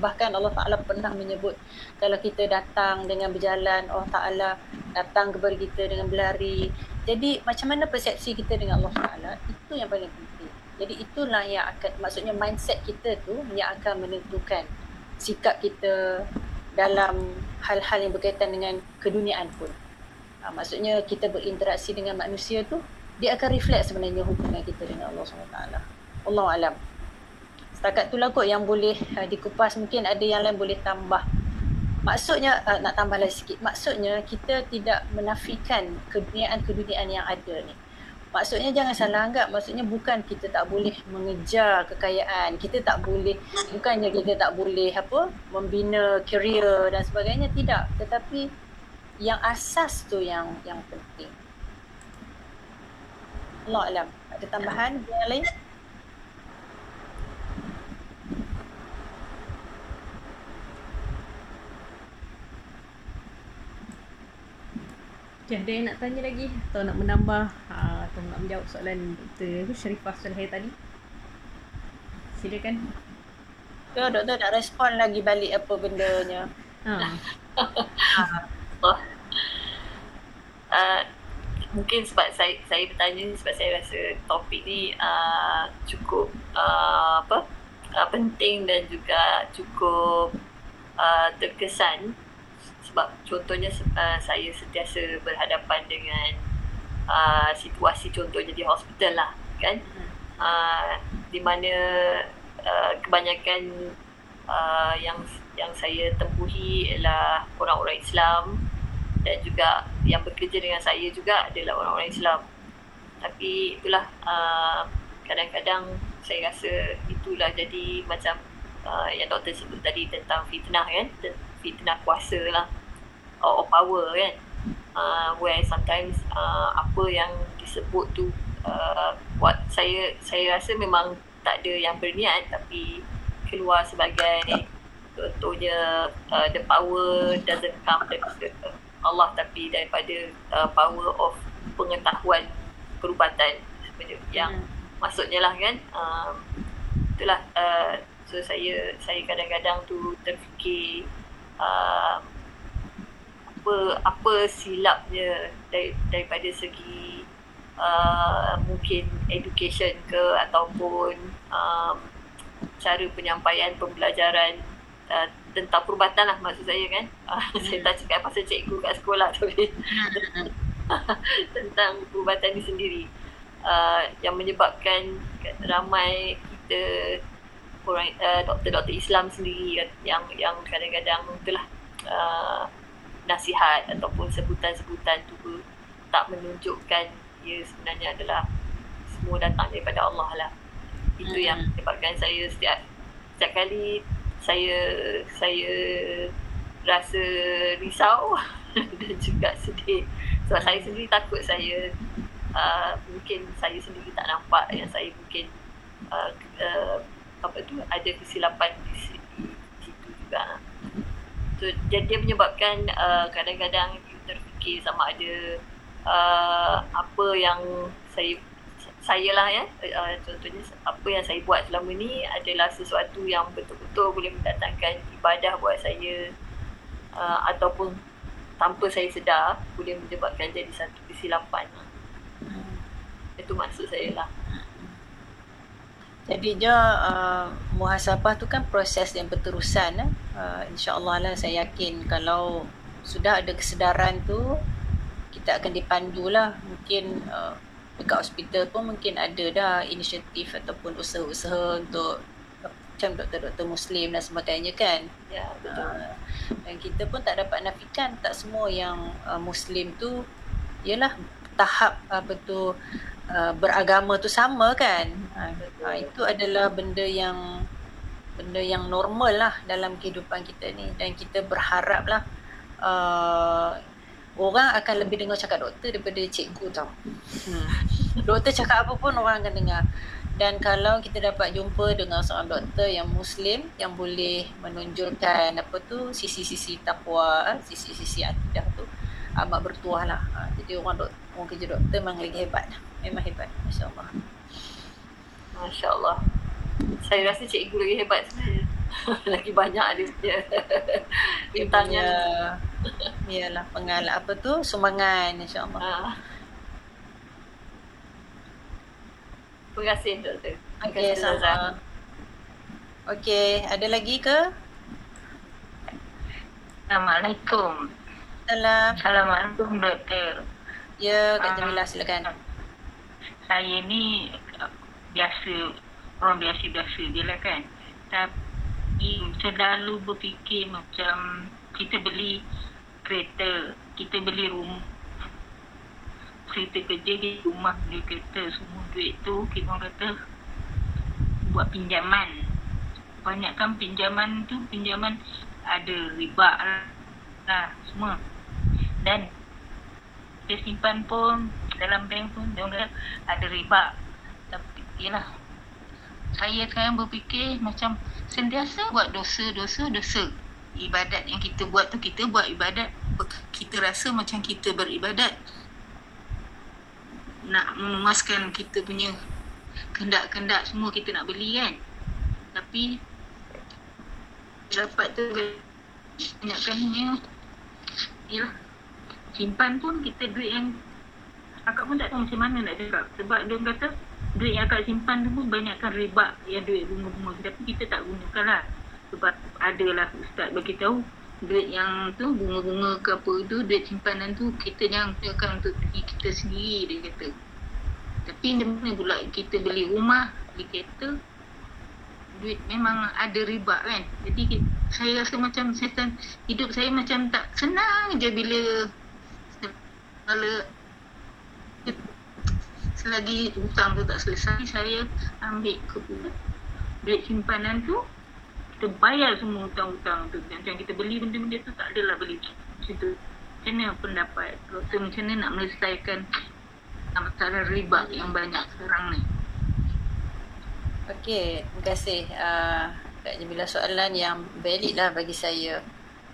Bahkan Allah Taala pernah menyebut kalau kita datang dengan berjalan Allah Taala datang kepada kita dengan berlari. Jadi macam mana persepsi kita dengan Allah Taala? Itu yang paling penting. Jadi itulah yang akan maksudnya mindset kita tu yang akan menentukan sikap kita dalam hal-hal yang berkaitan dengan keduniaan pun. Ha, maksudnya kita berinteraksi dengan manusia tu dia akan reflect sebenarnya hubungan kita dengan Allah SWT Allah alam setakat tu lah kot yang boleh uh, dikupas. Mungkin ada yang lain boleh tambah. Maksudnya uh, nak tambah lagi sikit. Maksudnya kita tidak menafikan keduniaan-keduniaan yang ada ni. Maksudnya jangan salah anggap. Maksudnya bukan kita tak boleh mengejar kekayaan. Kita tak boleh bukannya kita tak boleh apa membina career dan sebagainya. Tidak. Tetapi yang asas tu yang yang penting. Allah alam ada tambahan? Yang lain
Okay, ada yang nak tanya lagi atau nak menambah uh, atau nak menjawab soalan Dr. Sharifah Sulhaya tadi? Silakan.
Ya, doktor nak respon lagi balik apa bendanya. Ha.
oh. uh, mungkin sebab saya saya bertanya sebab saya rasa topik ni uh, cukup uh, apa? Uh, penting dan juga cukup uh, terkesan sebab contohnya uh, saya sentiasa berhadapan dengan uh, situasi contohnya di hospital lah kan? Uh, di mana uh, kebanyakan uh, yang yang saya tempuhi ialah orang-orang Islam dan juga yang bekerja dengan saya juga adalah orang-orang Islam. Tapi itulah uh, kadang-kadang saya rasa itulah jadi macam uh, yang doktor sebut tadi tentang fitnah kan? Fitnah kuasa lah or power kan? Uh, where sometimes uh, apa yang disebut tu uh, buat saya saya rasa memang tak ada yang berniat tapi keluar sebagai contohnya uh, the power doesn't come daripada Allah tapi daripada uh, power of pengetahuan perubatan yang hmm. maksudnya lah kan? Uh, itulah uh, so saya saya kadang-kadang tu terfikir uh, apa apa silapnya dari, daripada segi uh, mungkin education ke ataupun um, cara penyampaian pembelajaran uh, tentang perubatan lah maksud saya kan. Uh, <laughs> saya tak cakap pasal cikgu kat sekolah tapi <laughs> tentang perubatan ni sendiri. Uh, yang menyebabkan ramai kita orang uh, doktor-doktor Islam sendiri yang yang kadang-kadang itulah uh, nasihat ataupun sebutan-sebutan tu tak menunjukkan ia sebenarnya adalah semua datang daripada Allah lah. Itu hmm. yang menyebabkan saya setiap setiap kali saya saya rasa risau <laughs> dan juga sedih sebab saya sendiri takut saya uh, mungkin saya sendiri tak nampak yang saya mungkin uh, uh, apa tu ada kesilapan di, di situ juga. So, jadi dia menyebabkan uh, kadang-kadang terfikir sama ada uh, apa yang saya saya lah ya uh, contohnya apa yang saya buat selama ni adalah sesuatu yang betul-betul boleh mendatangkan ibadah buat saya uh, ataupun tanpa saya sedar boleh menyebabkan jadi satu kesilapan. Hmm. Itu maksud saya lah.
Jadi je uh, muhasabah tu kan proses yang berterusan eh. uh, InsyaAllah lah saya yakin kalau sudah ada kesedaran tu kita akan dipandu lah. Mungkin uh, dekat hospital pun mungkin ada dah inisiatif ataupun usaha-usaha untuk macam doktor-doktor muslim dan sebagainya kan?
Ya betul. Uh,
dan kita pun tak dapat nafikan tak semua yang uh, muslim tu ialah tahap apa tu uh, beragama tu sama kan ha, ha, itu adalah benda yang benda yang normal lah dalam kehidupan kita ni dan kita berharap lah uh, orang akan lebih dengar cakap doktor daripada cikgu tau. Hmm. <laughs> Doktor cakap apa pun orang akan dengar. Dan kalau kita dapat jumpa dengan seorang doktor yang muslim yang boleh menunjukkan apa tu sisi-sisi takwa, sisi-sisi akidah tu amat bertuah lah. Ha, jadi orang doktor, orang kerja doktor memang lagi hebat. Memang hebat. Masya Allah.
Masya Allah. Saya rasa cikgu lagi hebat sebenarnya. <laughs> lagi banyak ada <laughs> dia.
Bintangnya. Iyalah pengalat apa tu semangat insya-Allah. Ha.
Terima kasih doktor.
Okey sama. Okey, ada lagi ke?
Assalamualaikum.
Salam.
Assalamualaikum doktor.
Ya, Kak Jamila silakan.
Saya ni biasa orang biasa-biasa je lah kan. Tapi selalu berfikir macam kita beli kereta, kita beli rumah. Kereta kerja di rumah beli kereta semua duit tu kita orang kata buat pinjaman. Banyakkan pinjaman tu pinjaman ada riba lah semua. Dan dia simpan pun dalam bank pun dia orang ada riba. Tapi yalah saya sekarang berfikir macam sentiasa buat dosa dosa dosa. Ibadat yang kita buat tu kita buat ibadat. Kita rasa macam kita beribadat. Nak memuaskan kita punya kendak-kendak semua kita nak beli kan. Tapi dapat tu banyakkannya ialah simpan pun kita duit yang akak pun tak tahu macam mana nak cakap. Sebab dia kata duit yang akak simpan tu pun banyakkan riba yang duit bunga-bunga tapi kita tak gunakan lah. Sebab adalah ustaz bagi tahu duit yang tu bunga-bunga ke apa tu duit simpanan tu kita yang akan untuk diri kita sendiri dia kata. Tapi mana pula kita beli rumah beli kereta duit memang ada riba kan. Jadi saya rasa macam setan hidup saya macam tak senang je bila kalau selagi hutang tu tak selesai saya ambil ke duit simpanan tu kita bayar semua hutang-hutang tu. Macam kita beli benda-benda tu tak adalah beli. Macam tu. Macam mana pendapat? Doktor macam mana nak melesaikan masalah riba yang banyak sekarang ni?
Okey, terima kasih. Uh, Kak Jamila soalan yang valid lah bagi saya.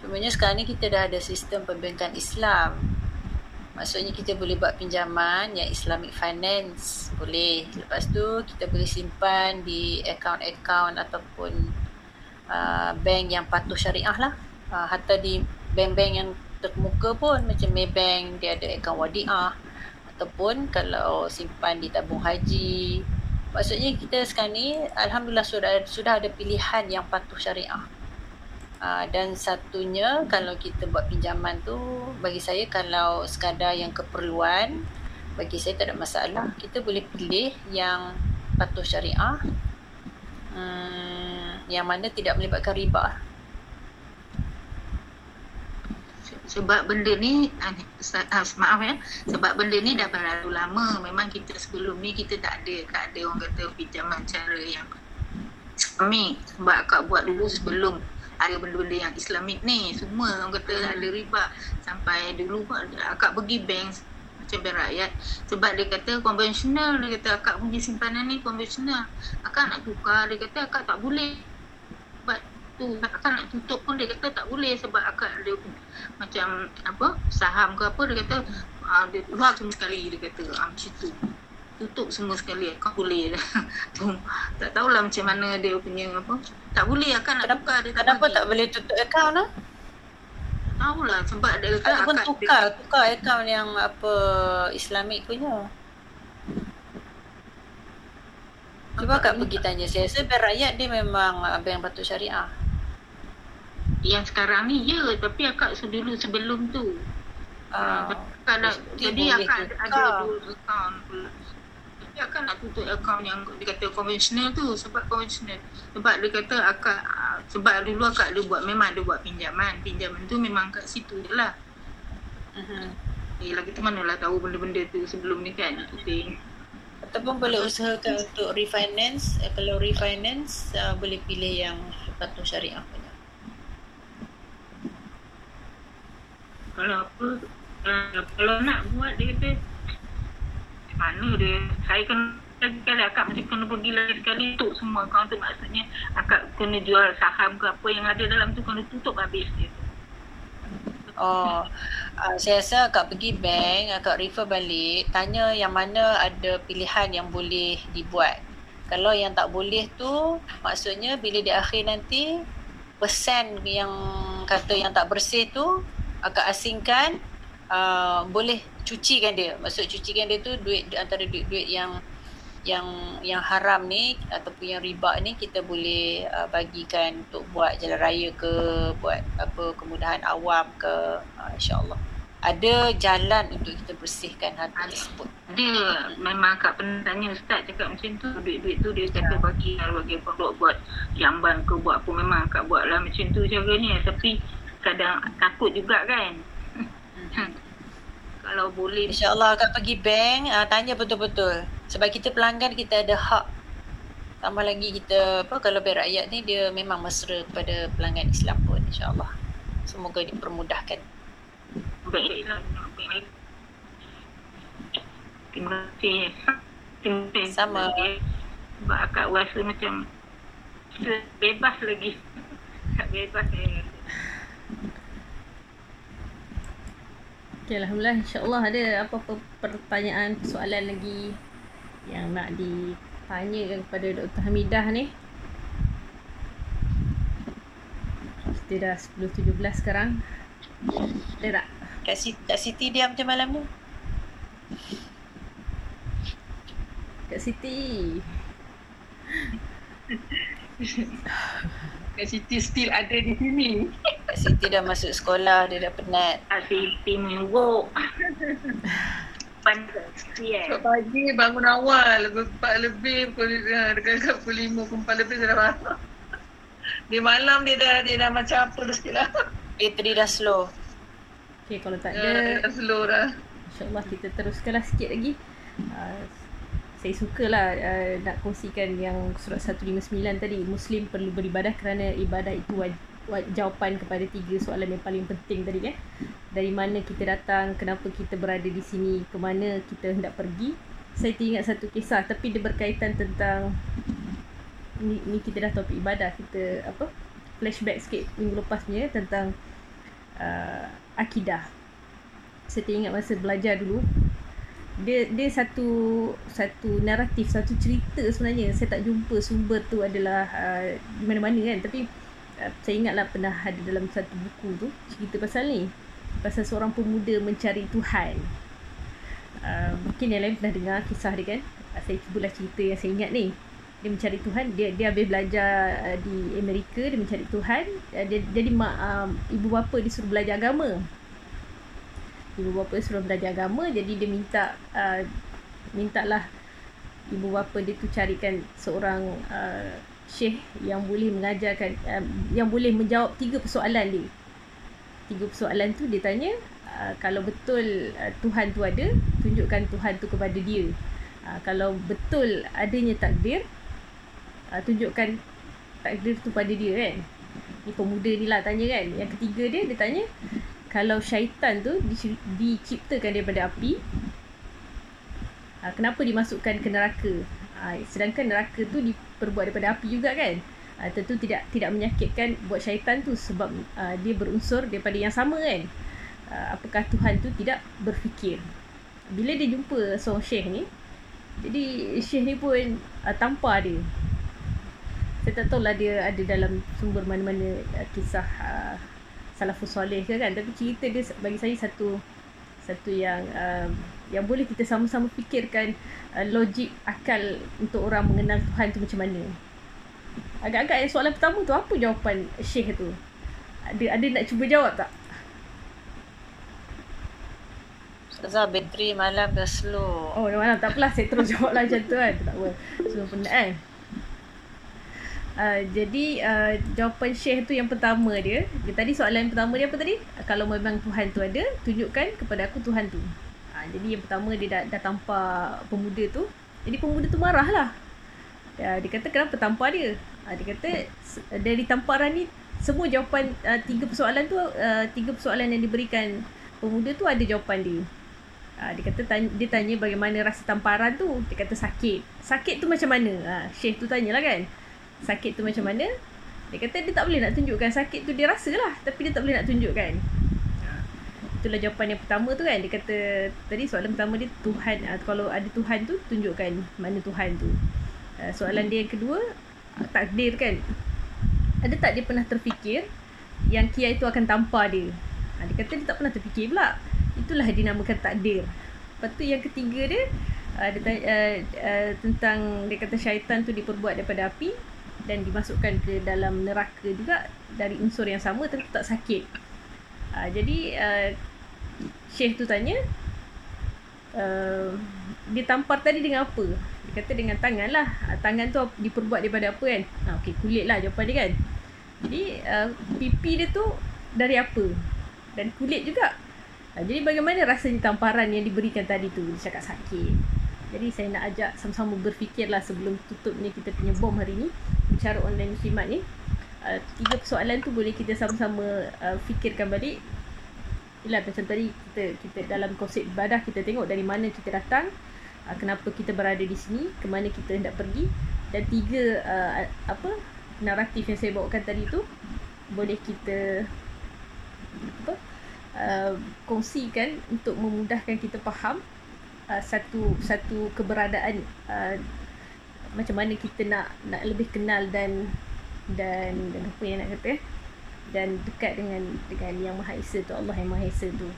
Cumanya sekarang ni kita dah ada sistem pembankan Islam Maksudnya kita boleh buat pinjaman yang Islamic Finance Boleh Lepas tu kita boleh simpan di account-account ataupun uh, bank yang patuh syariah lah. Uh, hatta di bank-bank yang terkemuka pun macam Maybank dia ada akaun wadiah ataupun kalau simpan di tabung haji. Maksudnya kita sekarang ni alhamdulillah sudah sudah ada pilihan yang patuh syariah. Uh, dan satunya kalau kita buat pinjaman tu bagi saya kalau sekadar yang keperluan bagi saya tak ada masalah. Kita boleh pilih yang patuh syariah hmm, yang mana tidak melibatkan riba.
Sebab benda ni uh, maaf ya sebab benda ni dah berlalu lama. Memang kita sebelum ni kita tak ada tak ada orang kata pinjaman cara yang Islamik sebab akak buat dulu sebelum ada benda-benda yang Islamik ni. Semua orang kata ada riba. Sampai dulu akak pergi bank macam bank rakyat. Sebab dia kata konvensional dia kata akak punya simpanan ni konvensional akak nak tukar dia kata akak tak boleh. Sebab tu akak nak tutup pun dia kata tak boleh sebab akak ada macam apa saham ke apa dia kata uh, dia keluar sekali dia kata. Uh, macam tu tutup semua sekali akak boleh tu <laughs> tak tahulah macam mana dia punya apa tak boleh akak nak
kenapa,
tukar dia
tak kenapa tak boleh tutup akaun lah
tahu lah sebab dia kata
Ataupun tukar, dia, tukar akaun yang apa Islamik punya. Cuba kak pergi tanya saya. Saya rakyat dia memang bank patut syariah.
Yang sekarang ni ya, tapi akak dulu sebelum tu. Uh, uh, jadi akak ada, ada dua akaun pula dia akan nak tutup akaun yang dia kata konvensional tu sebab konvensional sebab dia kata akak sebab dulu akak ada buat memang ada buat pinjaman pinjaman tu memang kat situ je lah uh-huh. eh lagi tu mana lah tahu benda-benda tu sebelum ni kan penting
Ataupun boleh usahakan untuk refinance. Eh, kalau refinance, uh, boleh pilih yang patung syariah punya.
Kalau apa, kalau nak buat dia kata, mana dia, saya kena lagi kali akak mesti kena pergi lagi sekali tutup semua akaun tu maksudnya akak kena jual saham ke apa yang ada dalam tu kena tutup habis dia.
Oh, uh, saya rasa akak pergi bank, akak refer balik, tanya yang mana ada pilihan yang boleh dibuat. Kalau yang tak boleh tu, maksudnya bila di akhir nanti, persen yang kata yang tak bersih tu, akak asingkan, uh, boleh cucikan dia. Maksud cucikan dia tu duit antara duit-duit yang yang yang haram ni ataupun yang riba ni kita boleh uh, bagikan untuk buat jalan raya ke buat apa kemudahan awam ke uh, insyaallah ada jalan untuk kita bersihkan harta tersebut.
Dia memang akak pernah tanya ustaz cakap macam tu duit-duit tu dia kata bagi bagi pondok buat jamban ke buat apa memang akak buat lah macam tu cara ni tapi kadang takut juga kan. Kalau boleh
InsyaAllah akan pergi bank uh, Tanya betul-betul Sebab kita pelanggan Kita ada hak Tambah lagi kita apa Kalau bank rakyat ni Dia memang mesra Kepada pelanggan Islam pun InsyaAllah Semoga dipermudahkan
baiklah. Terima kasih. Terima kasih.
Sama.
Sebab akak rasa macam bebas lagi. Tak bebas saya rasa.
Okay, Alhamdulillah. InsyaAllah ada apa-apa pertanyaan, soalan lagi yang nak ditanyakan kepada Dr. Hamidah ni. Kita dah 10.17 sekarang. Ada tak?
Kak Siti, Kak Siti diam macam malam ni
Kak Siti. <laughs>
Kak Siti still ada di sini.
Siti dah masuk sekolah Dia dah penat
minggu. <laughs> Pandai sikit.
Esok pagi bangun awal. Pukul 4 lebih, pukul, uh, dekat-dekat pukul 5, pukul 4 lebih saya dah bangun. <laughs> Di malam dia dah dia dah macam apa dah sikit lah.
Bateri dah slow
Okay, kalau tak
Ya,
ada,
dah slow dah.
InsyaAllah kita teruskanlah sikit lagi. Uh, saya sukalah uh, nak kongsikan yang surat 159 tadi. Muslim perlu beribadah kerana ibadah itu waj- waj- jawapan kepada tiga soalan yang paling penting tadi kan. Dari mana kita datang, kenapa kita berada di sini, ke mana kita hendak pergi. Saya teringat satu kisah tapi dia berkaitan tentang ni, ni kita dah topik ibadah. Kita apa flashback sikit minggu lepas punya tentang uh, akidah. Saya teringat masa belajar dulu dia dia satu satu naratif satu cerita sebenarnya saya tak jumpa sumber tu adalah uh, di mana-mana kan tapi saya ingatlah pernah ada dalam satu buku tu cerita pasal ni. Pasal seorang pemuda mencari Tuhan. Uh, mungkin yang lain pernah dengar kisah dia kan? Uh, saya cubalah cerita yang saya ingat ni. Dia mencari Tuhan dia dia habis belajar uh, di Amerika dia mencari Tuhan. Uh, dia jadi mak uh, ibu bapa disuruh belajar agama. Ibu bapa suruh belajar agama jadi dia minta uh, mintalah ibu bapa dia tu carikan seorang uh, syekh yang boleh mengajarkan uh, yang boleh menjawab tiga persoalan dia tiga persoalan tu dia tanya uh, kalau betul uh, Tuhan tu ada tunjukkan Tuhan tu kepada dia. Uh, kalau betul adanya takdir uh, tunjukkan takdir tu pada dia kan. Ni pemuda ni lah tanya kan. Yang ketiga dia dia tanya kalau syaitan tu di- diciptakan daripada api ha, kenapa dimasukkan ke neraka ha, sedangkan neraka tu diperbuat daripada api juga kan? Ha, tentu tidak tidak menyakitkan buat syaitan tu sebab ha, dia berunsur daripada yang sama kan? Ha, apakah Tuhan tu tidak berfikir? Bila dia jumpa seorang syekh ni jadi syekh ni pun uh, tampar dia. Saya tak tahu lah dia ada dalam sumber mana-mana uh, kisah uh, salafus soleh ke kan? Tapi cerita dia bagi saya satu satu yang uh, yang boleh kita sama-sama fikirkan uh, logik akal untuk orang mengenal Tuhan tu macam mana. Agak-agak yang soalan pertama tu apa jawapan syekh tu? Ada ada nak cuba jawab tak?
Ustazah bateri malam dah slow.
Oh malam. Tak apalah saya terus <laughs> jawab lah macam tu kan. Tak apa. Semua penat kan? Uh, jadi uh, jawapan Syekh tu yang pertama dia, dia tadi soalan yang pertama dia apa tadi? Kalau memang Tuhan tu ada tunjukkan kepada aku Tuhan tu jadi yang pertama dia dah, dah tampar pemuda tu Jadi pemuda tu marah lah. Ya, dia kata kenapa tampar dia? Ha, dia kata dari tamparan ni semua jawapan uh, tiga persoalan tu uh, tiga persoalan yang diberikan pemuda tu ada jawapan dia. Ha, dia kata tanya, dia tanya bagaimana rasa tamparan tu. Dia kata sakit. Sakit tu macam mana? Ha, Syekh tu tanyalah kan. Sakit tu macam mana? Dia kata dia tak boleh nak tunjukkan sakit tu dia rasa lah. Tapi dia tak boleh nak tunjukkan. Itulah jawapan yang pertama tu kan. Dia kata tadi soalan pertama dia Tuhan. Ha, kalau ada Tuhan tu tunjukkan mana Tuhan tu. Ha, soalan dia yang kedua takdir kan. Ada tak dia pernah terfikir yang kiai tu akan tampar dia? Ha, dia kata dia tak pernah terfikir pula. Itulah dinamakan takdir. Lepas tu yang ketiga dia tanya, uh, uh, tentang dia kata syaitan tu diperbuat daripada api dan dimasukkan ke dalam neraka juga dari unsur yang sama tentu tak sakit. Uh, jadi uh, Syekh tu tanya uh, dia tampar tadi dengan apa? Dia kata dengan tangan lah. Tangan tu diperbuat daripada apa kan? Uh, Okey kulit lah jawapan dia kan. Jadi uh, pipi dia tu dari apa? Dan kulit juga. Ha, jadi bagaimana rasanya tamparan yang diberikan tadi tu? Dia cakap sakit. Jadi saya nak ajak sama-sama berfikirlah sebelum tutup ni kita punya bom hari ni. Bicara online muslimat ni. Uh, tiga persoalan tu boleh kita sama-sama uh, fikirkan balik. Yelah macam tadi kita kita dalam konsep ibadah kita tengok dari mana kita datang. Uh, kenapa kita berada di sini. ke mana kita hendak pergi. Dan tiga uh, apa naratif yang saya bawakan tadi tu boleh kita apa uh, kongsikan untuk memudahkan kita faham uh, satu satu keberadaan uh, macam mana kita nak nak lebih kenal dan dan dan apa yang nak kata dan dekat dengan dengan yang Maha Esa tu Allah yang Maha Esa tu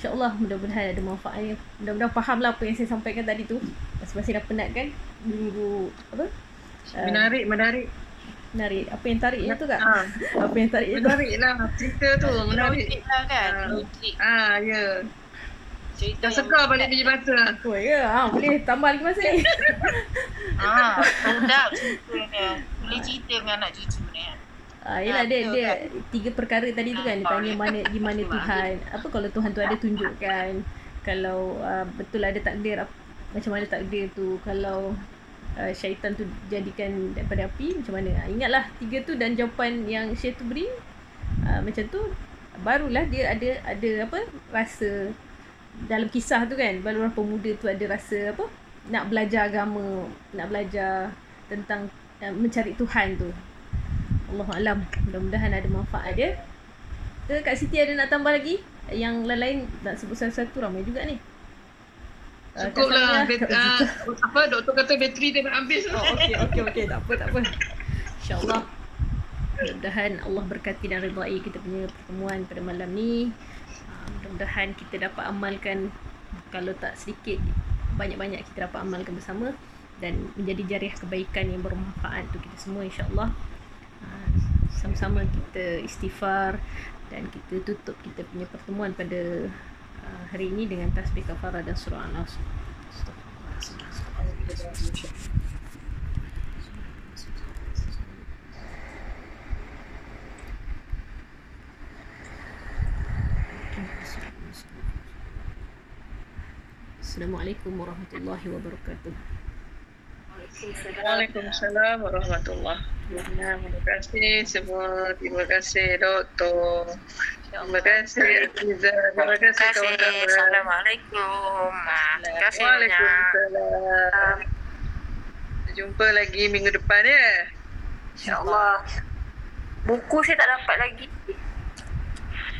InsyaAllah mudah-mudahan ada manfaatnya Mudah-mudahan faham lah apa yang saya sampaikan tadi tu Masing-masing dah penat kan Minggu apa Uh,
Menarik, menarik.
Menarik Apa yang tarik tu kak?
Ah,
Apa yang tarik tu?
menarik lah cerita tu, menarik.
Menarik lah kan.
Ah.
Menarik.
Ah, ya.
Cerita
Dah
yang
segar balik biji batu lah.
Oh ya, ha, boleh tambah lagi masa <laughs> ni
Ah, sedap ceritanya. Boleh cerita dengan anak cucu ni. kan?
Ah, yelah dia dia
kan?
tiga perkara tadi tu kan dia tanya mana di mana Tuhan. Apa kalau Tuhan tu ada tunjukkan. Kalau uh, betul ada takdir macam mana takdir tu. Kalau uh, syaitan tu jadikan daripada api macam mana. Ah, ingatlah tiga tu dan jawapan yang Syekh tu beri uh, macam tu barulah dia ada ada apa rasa dalam kisah tu kan barulah pemuda tu ada rasa apa nak belajar agama, nak belajar tentang uh, mencari Tuhan tu. Allah alam. Mudah-mudahan ada manfaat dia. Ke Kak Siti ada nak tambah lagi? Yang lain-lain nak sebut satu-satu ramai juga ni.
Cukup lah. Bet, ah,
Zita.
apa, doktor kata bateri dia nak habis.
Oh, okey okey okey tak apa tak apa. Insya-Allah. Mudah-mudahan Allah berkati dan redai kita punya pertemuan pada malam ni. Ah, Mudah-mudahan kita dapat amalkan kalau tak sedikit banyak-banyak kita dapat amalkan bersama dan menjadi jariah kebaikan yang bermanfaat untuk kita semua insya-Allah. Ah, Sama-sama kita istighfar dan kita tutup kita punya pertemuan pada ah, hari ini dengan tasbih kafarah dan surah An-Nas. Assalamualaikum warahmatullahi wabarakatuh.
Waalaikumsalam warahmatullahi wabarakatuh. Terima kasih semua. Terima kasih doktor. Terima kasih Aziza. Terima kasih kawan-kawan.
Assalamualaikum. Terima kasih banyak.
Waalaikumsalam. Jumpa lagi minggu depan ya.
InsyaAllah. Buku saya tak dapat lagi.